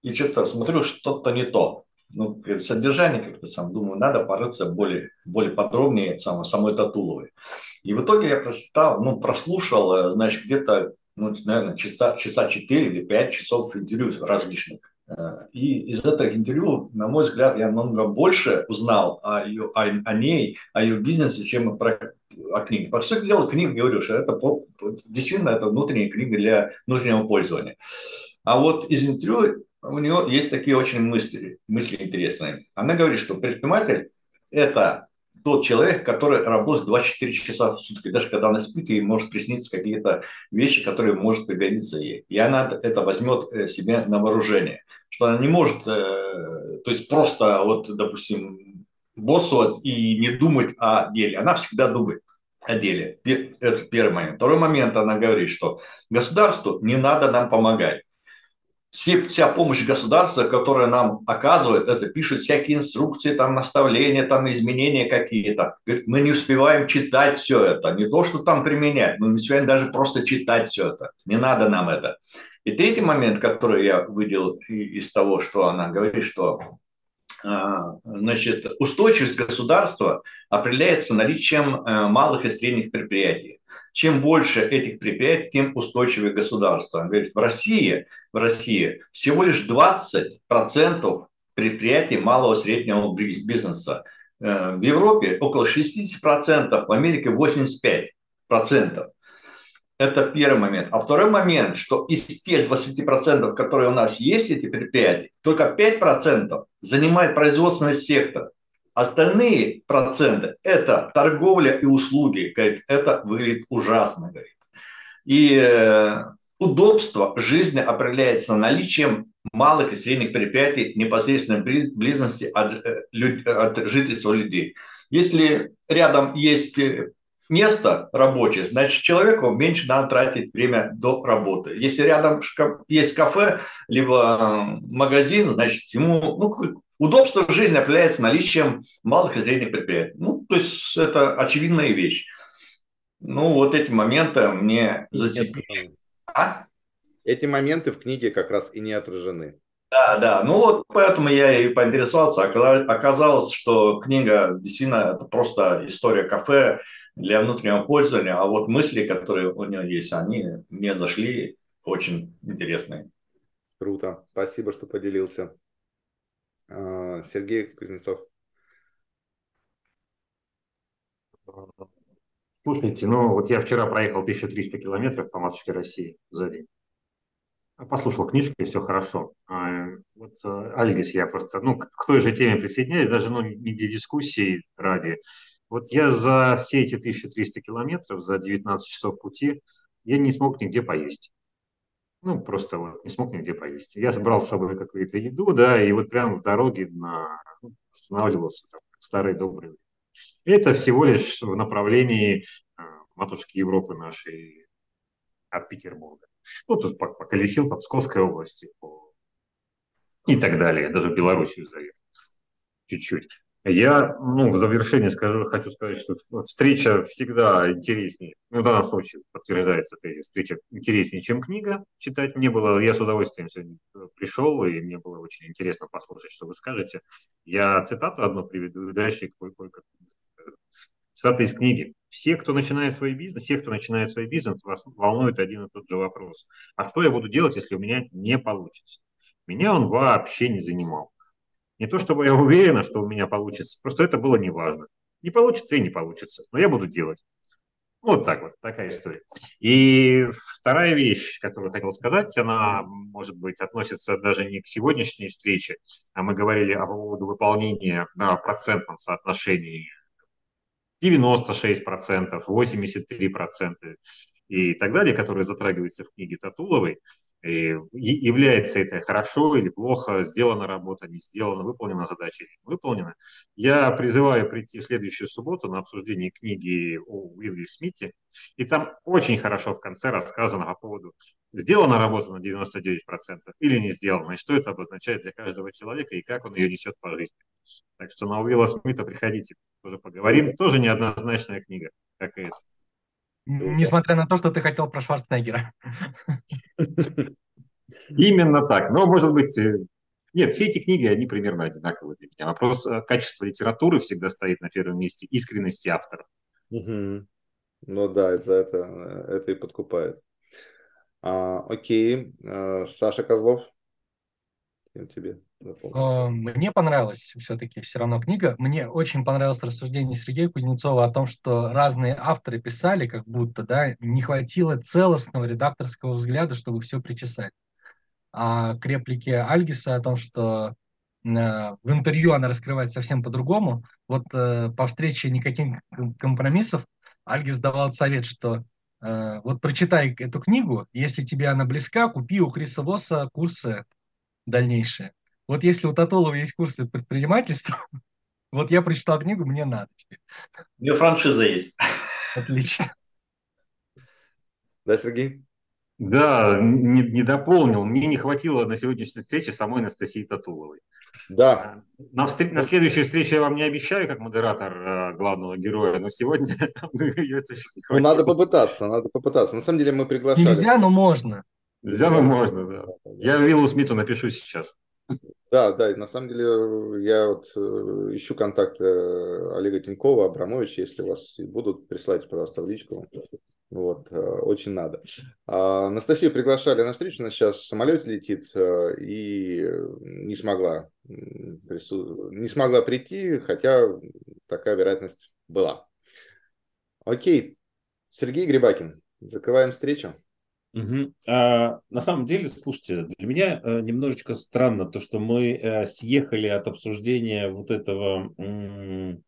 и что-то смотрю, что-то не то ну, содержание как-то сам думаю, надо порыться более, более подробнее самой, самой Татуловой. И в итоге я прочитал, ну, прослушал, э, значит, где-то, ну, наверное, часа, часа 4 или 5 часов интервью различных. Э, и из этого интервью, на мой взгляд, я намного больше узнал о, ее, о, о ней, о ее бизнесе, чем про, о книге. По сути дела, книга, говорю, что это действительно это внутренняя книга для внутреннего пользования. А вот из интервью у нее есть такие очень мысли, мысли интересные. Она говорит, что предприниматель – это тот человек, который работает 24 часа в сутки. Даже когда она спит, ей может присниться какие-то вещи, которые может пригодиться ей. И она это возьмет э, себе на вооружение. Что она не может, э, то есть просто, вот, допустим, боссовать и не думать о деле. Она всегда думает о деле. Это первый момент. Второй момент, она говорит, что государству не надо нам помогать все, вся помощь государства, которая нам оказывает, это пишут всякие инструкции, там наставления, там изменения какие-то. Мы не успеваем читать все это, не то, что там применять, мы не успеваем даже просто читать все это. Не надо нам это. И третий момент, который я выделил из того, что она говорит, что а, значит, устойчивость государства определяется наличием э, малых и средних предприятий. Чем больше этих предприятий, тем устойчивее государство. Он говорит, в России, в России всего лишь 20% предприятий малого и среднего бизнеса. Э, в Европе около 60%, в Америке 85%. Это первый момент. А второй момент, что из тех 20%, которые у нас есть, эти предприятия, только 5% занимает производственный сектор. Остальные проценты – это торговля и услуги. Говорит, это выглядит ужасно. Говорит. И э, удобство жизни определяется наличием малых и средних предприятий непосредственной близости от, э, от жительства людей. Если рядом есть э, место рабочее, значит, человеку меньше надо тратить время до работы. Если рядом есть кафе, либо магазин, значит, ему ну, удобство жизни определяется наличием малых и средних предприятий. Ну, то есть это очевидная вещь. Ну, вот эти моменты мне зацепили. А? Эти моменты в книге как раз и не отражены. Да, да. Ну вот поэтому я и поинтересовался. Оказалось, что книга действительно это просто история кафе, для внутреннего пользования, а вот мысли, которые у него есть, они мне зашли очень интересные. Круто. Спасибо, что поделился. А, Сергей Кузнецов. Слушайте, ну вот я вчера проехал 1300 километров по матушке России за день. Послушал книжки, все хорошо. А, вот э, Альгис, я просто, ну, к той же теме присоединяюсь, даже ну, не для дискуссии ради. Вот я за все эти 1300 километров, за 19 часов пути, я не смог нигде поесть. Ну, просто вот не смог нигде поесть. Я собрал с собой какую-то еду, да, и вот прямо в дороге на, ну, останавливался, там, старый добрый. Это всего лишь в направлении э, матушки Европы нашей от Петербурга. Ну, тут поколесил по Псковской области по... и так далее. Даже в Белоруссию заехал чуть-чуть. Я, ну, в завершение скажу, хочу сказать, что встреча всегда интереснее. Ну, в данном случае подтверждается тезис. Встреча интереснее, чем книга. Читать мне было, я с удовольствием сегодня пришел, и мне было очень интересно послушать, что вы скажете. Я цитату одну приведу, и дальше кое-как. Цитата из книги. Все, кто начинает свой бизнес, все, кто начинает свой бизнес, вас волнует один и тот же вопрос. А что я буду делать, если у меня не получится? Меня он вообще не занимал. Не то, чтобы я уверена, что у меня получится, просто это было неважно. Не получится и не получится, но я буду делать. Вот так вот, такая история. И вторая вещь, которую хотел сказать, она, может быть, относится даже не к сегодняшней встрече, а мы говорили о поводу выполнения на процентном соотношении 96%, 83% и так далее, которые затрагиваются в книге Татуловой. И является это хорошо или плохо, сделана работа, не сделана, выполнена задача или не выполнена. Я призываю прийти в следующую субботу на обсуждение книги о Уилле Смите. И там очень хорошо в конце рассказано по поводу, сделана работа на 99% или не сделана, и что это обозначает для каждого человека, и как он ее несет по жизни. Так что на Уилла Смита приходите, тоже поговорим. Тоже неоднозначная книга, как и это. Несмотря на то, что ты хотел про Шварценеггера. Именно так. Но, может быть, э, нет, все эти книги, они примерно одинаковые для меня. Вопрос э, качества литературы всегда стоит на первом месте, искренности автора. Угу. Ну да, это, это, это и подкупает. А, окей, а, Саша Козлов, тебе. Э, мне понравилась все-таки все равно книга. Мне очень понравилось рассуждение Сергея Кузнецова о том, что разные авторы писали, как будто да, не хватило целостного редакторского взгляда, чтобы все причесать. А к реплике Альгиса о том, что э, в интервью она раскрывается совсем по-другому. Вот э, по встрече никаких компромиссов Альгис давал совет, что вот прочитай эту книгу, если тебе она близка, купи у Криса Восса курсы дальнейшие. Вот если у Татулова есть курсы предпринимательства, вот я прочитал книгу, мне надо теперь. У нее франшиза есть. Отлично. Да, Сергей? Да, не, не дополнил. Мне не хватило на сегодняшней встрече самой Анастасии Татуловой. Да. На, встр... на следующей встрече я вам не обещаю, как модератор э, главного героя, но сегодня ее точно не хватило. Ну, надо попытаться, надо попытаться. На самом деле мы приглашали. Нельзя, но можно. Нельзя, но можно, да. Я Виллу Смиту напишу сейчас. Да, да, на самом деле я вот э, ищу контакты Олега Тинькова, Абрамовича, если у вас будут, присылайте, пожалуйста, в личку. Вот, э, очень надо. А, Анастасию приглашали на встречу, она сейчас в самолете летит э, и не смогла, прису... не смогла прийти, хотя такая вероятность была. Окей, Сергей Грибакин, закрываем встречу. Угу. А, на самом деле, слушайте, для меня а, немножечко странно то, что мы а, съехали от обсуждения вот этого, м-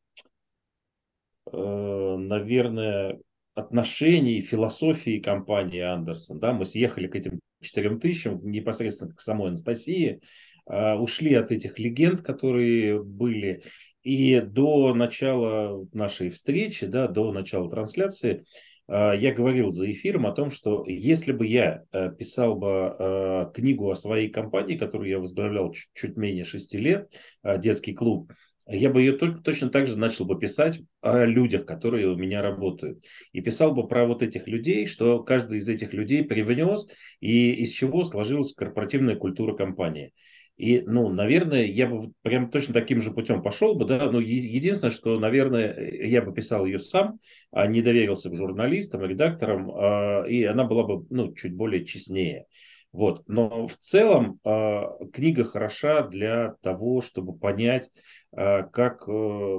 а, наверное, отношений, философии компании Андерсон. Да? Мы съехали к этим четырем тысячам, непосредственно к самой Анастасии, а, ушли от этих легенд, которые были. И до начала нашей встречи, да, до начала трансляции, я говорил за эфиром о том, что если бы я э, писал бы э, книгу о своей компании, которую я возглавлял чуть, чуть менее шести лет, э, детский клуб, я бы ее только точно так же начал бы писать о людях, которые у меня работают. И писал бы про вот этих людей, что каждый из этих людей привнес, и из чего сложилась корпоративная культура компании. И, ну, наверное, я бы прям точно таким же путем пошел бы, да, но единственное, что, наверное, я бы писал ее сам, а не доверился бы журналистам, редакторам, а, и она была бы, ну, чуть более честнее. Вот. Но в целом а, книга хороша для того, чтобы понять, а, как, э,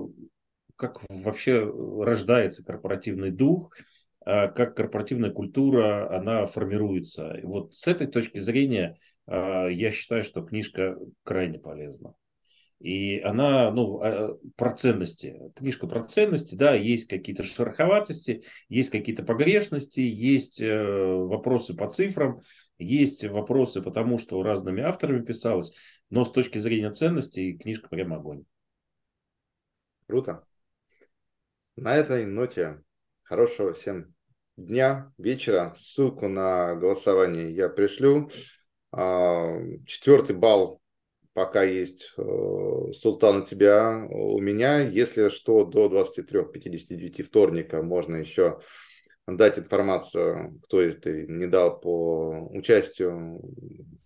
как вообще рождается корпоративный дух, как корпоративная культура, она формируется. И вот с этой точки зрения я считаю, что книжка крайне полезна. И она, ну, а, про ценности. Книжка про ценности, да, есть какие-то шероховатости, есть какие-то погрешности, есть э, вопросы по цифрам, есть вопросы потому, что разными авторами писалось, но с точки зрения ценностей книжка прям огонь. Круто. На этой ноте хорошего всем дня, вечера. Ссылку на голосование я пришлю. А, четвертый балл пока есть э, Султан у тебя, у меня. Если что, до 23.59 вторника можно еще дать информацию, кто это не дал по участию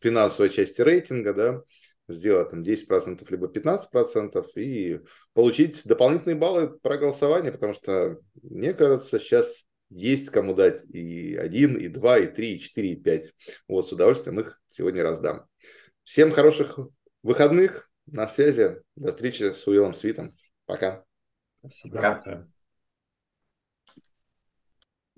финансовой части рейтинга, да, сделать там 10% либо 15% и получить дополнительные баллы про голосование, потому что, мне кажется, сейчас есть кому дать и один, и два, и три, и четыре, и пять. Вот, с удовольствием их сегодня раздам. Всем хороших выходных. На связи. До встречи с Уиллом Свитом. Пока. Спасибо. Пока.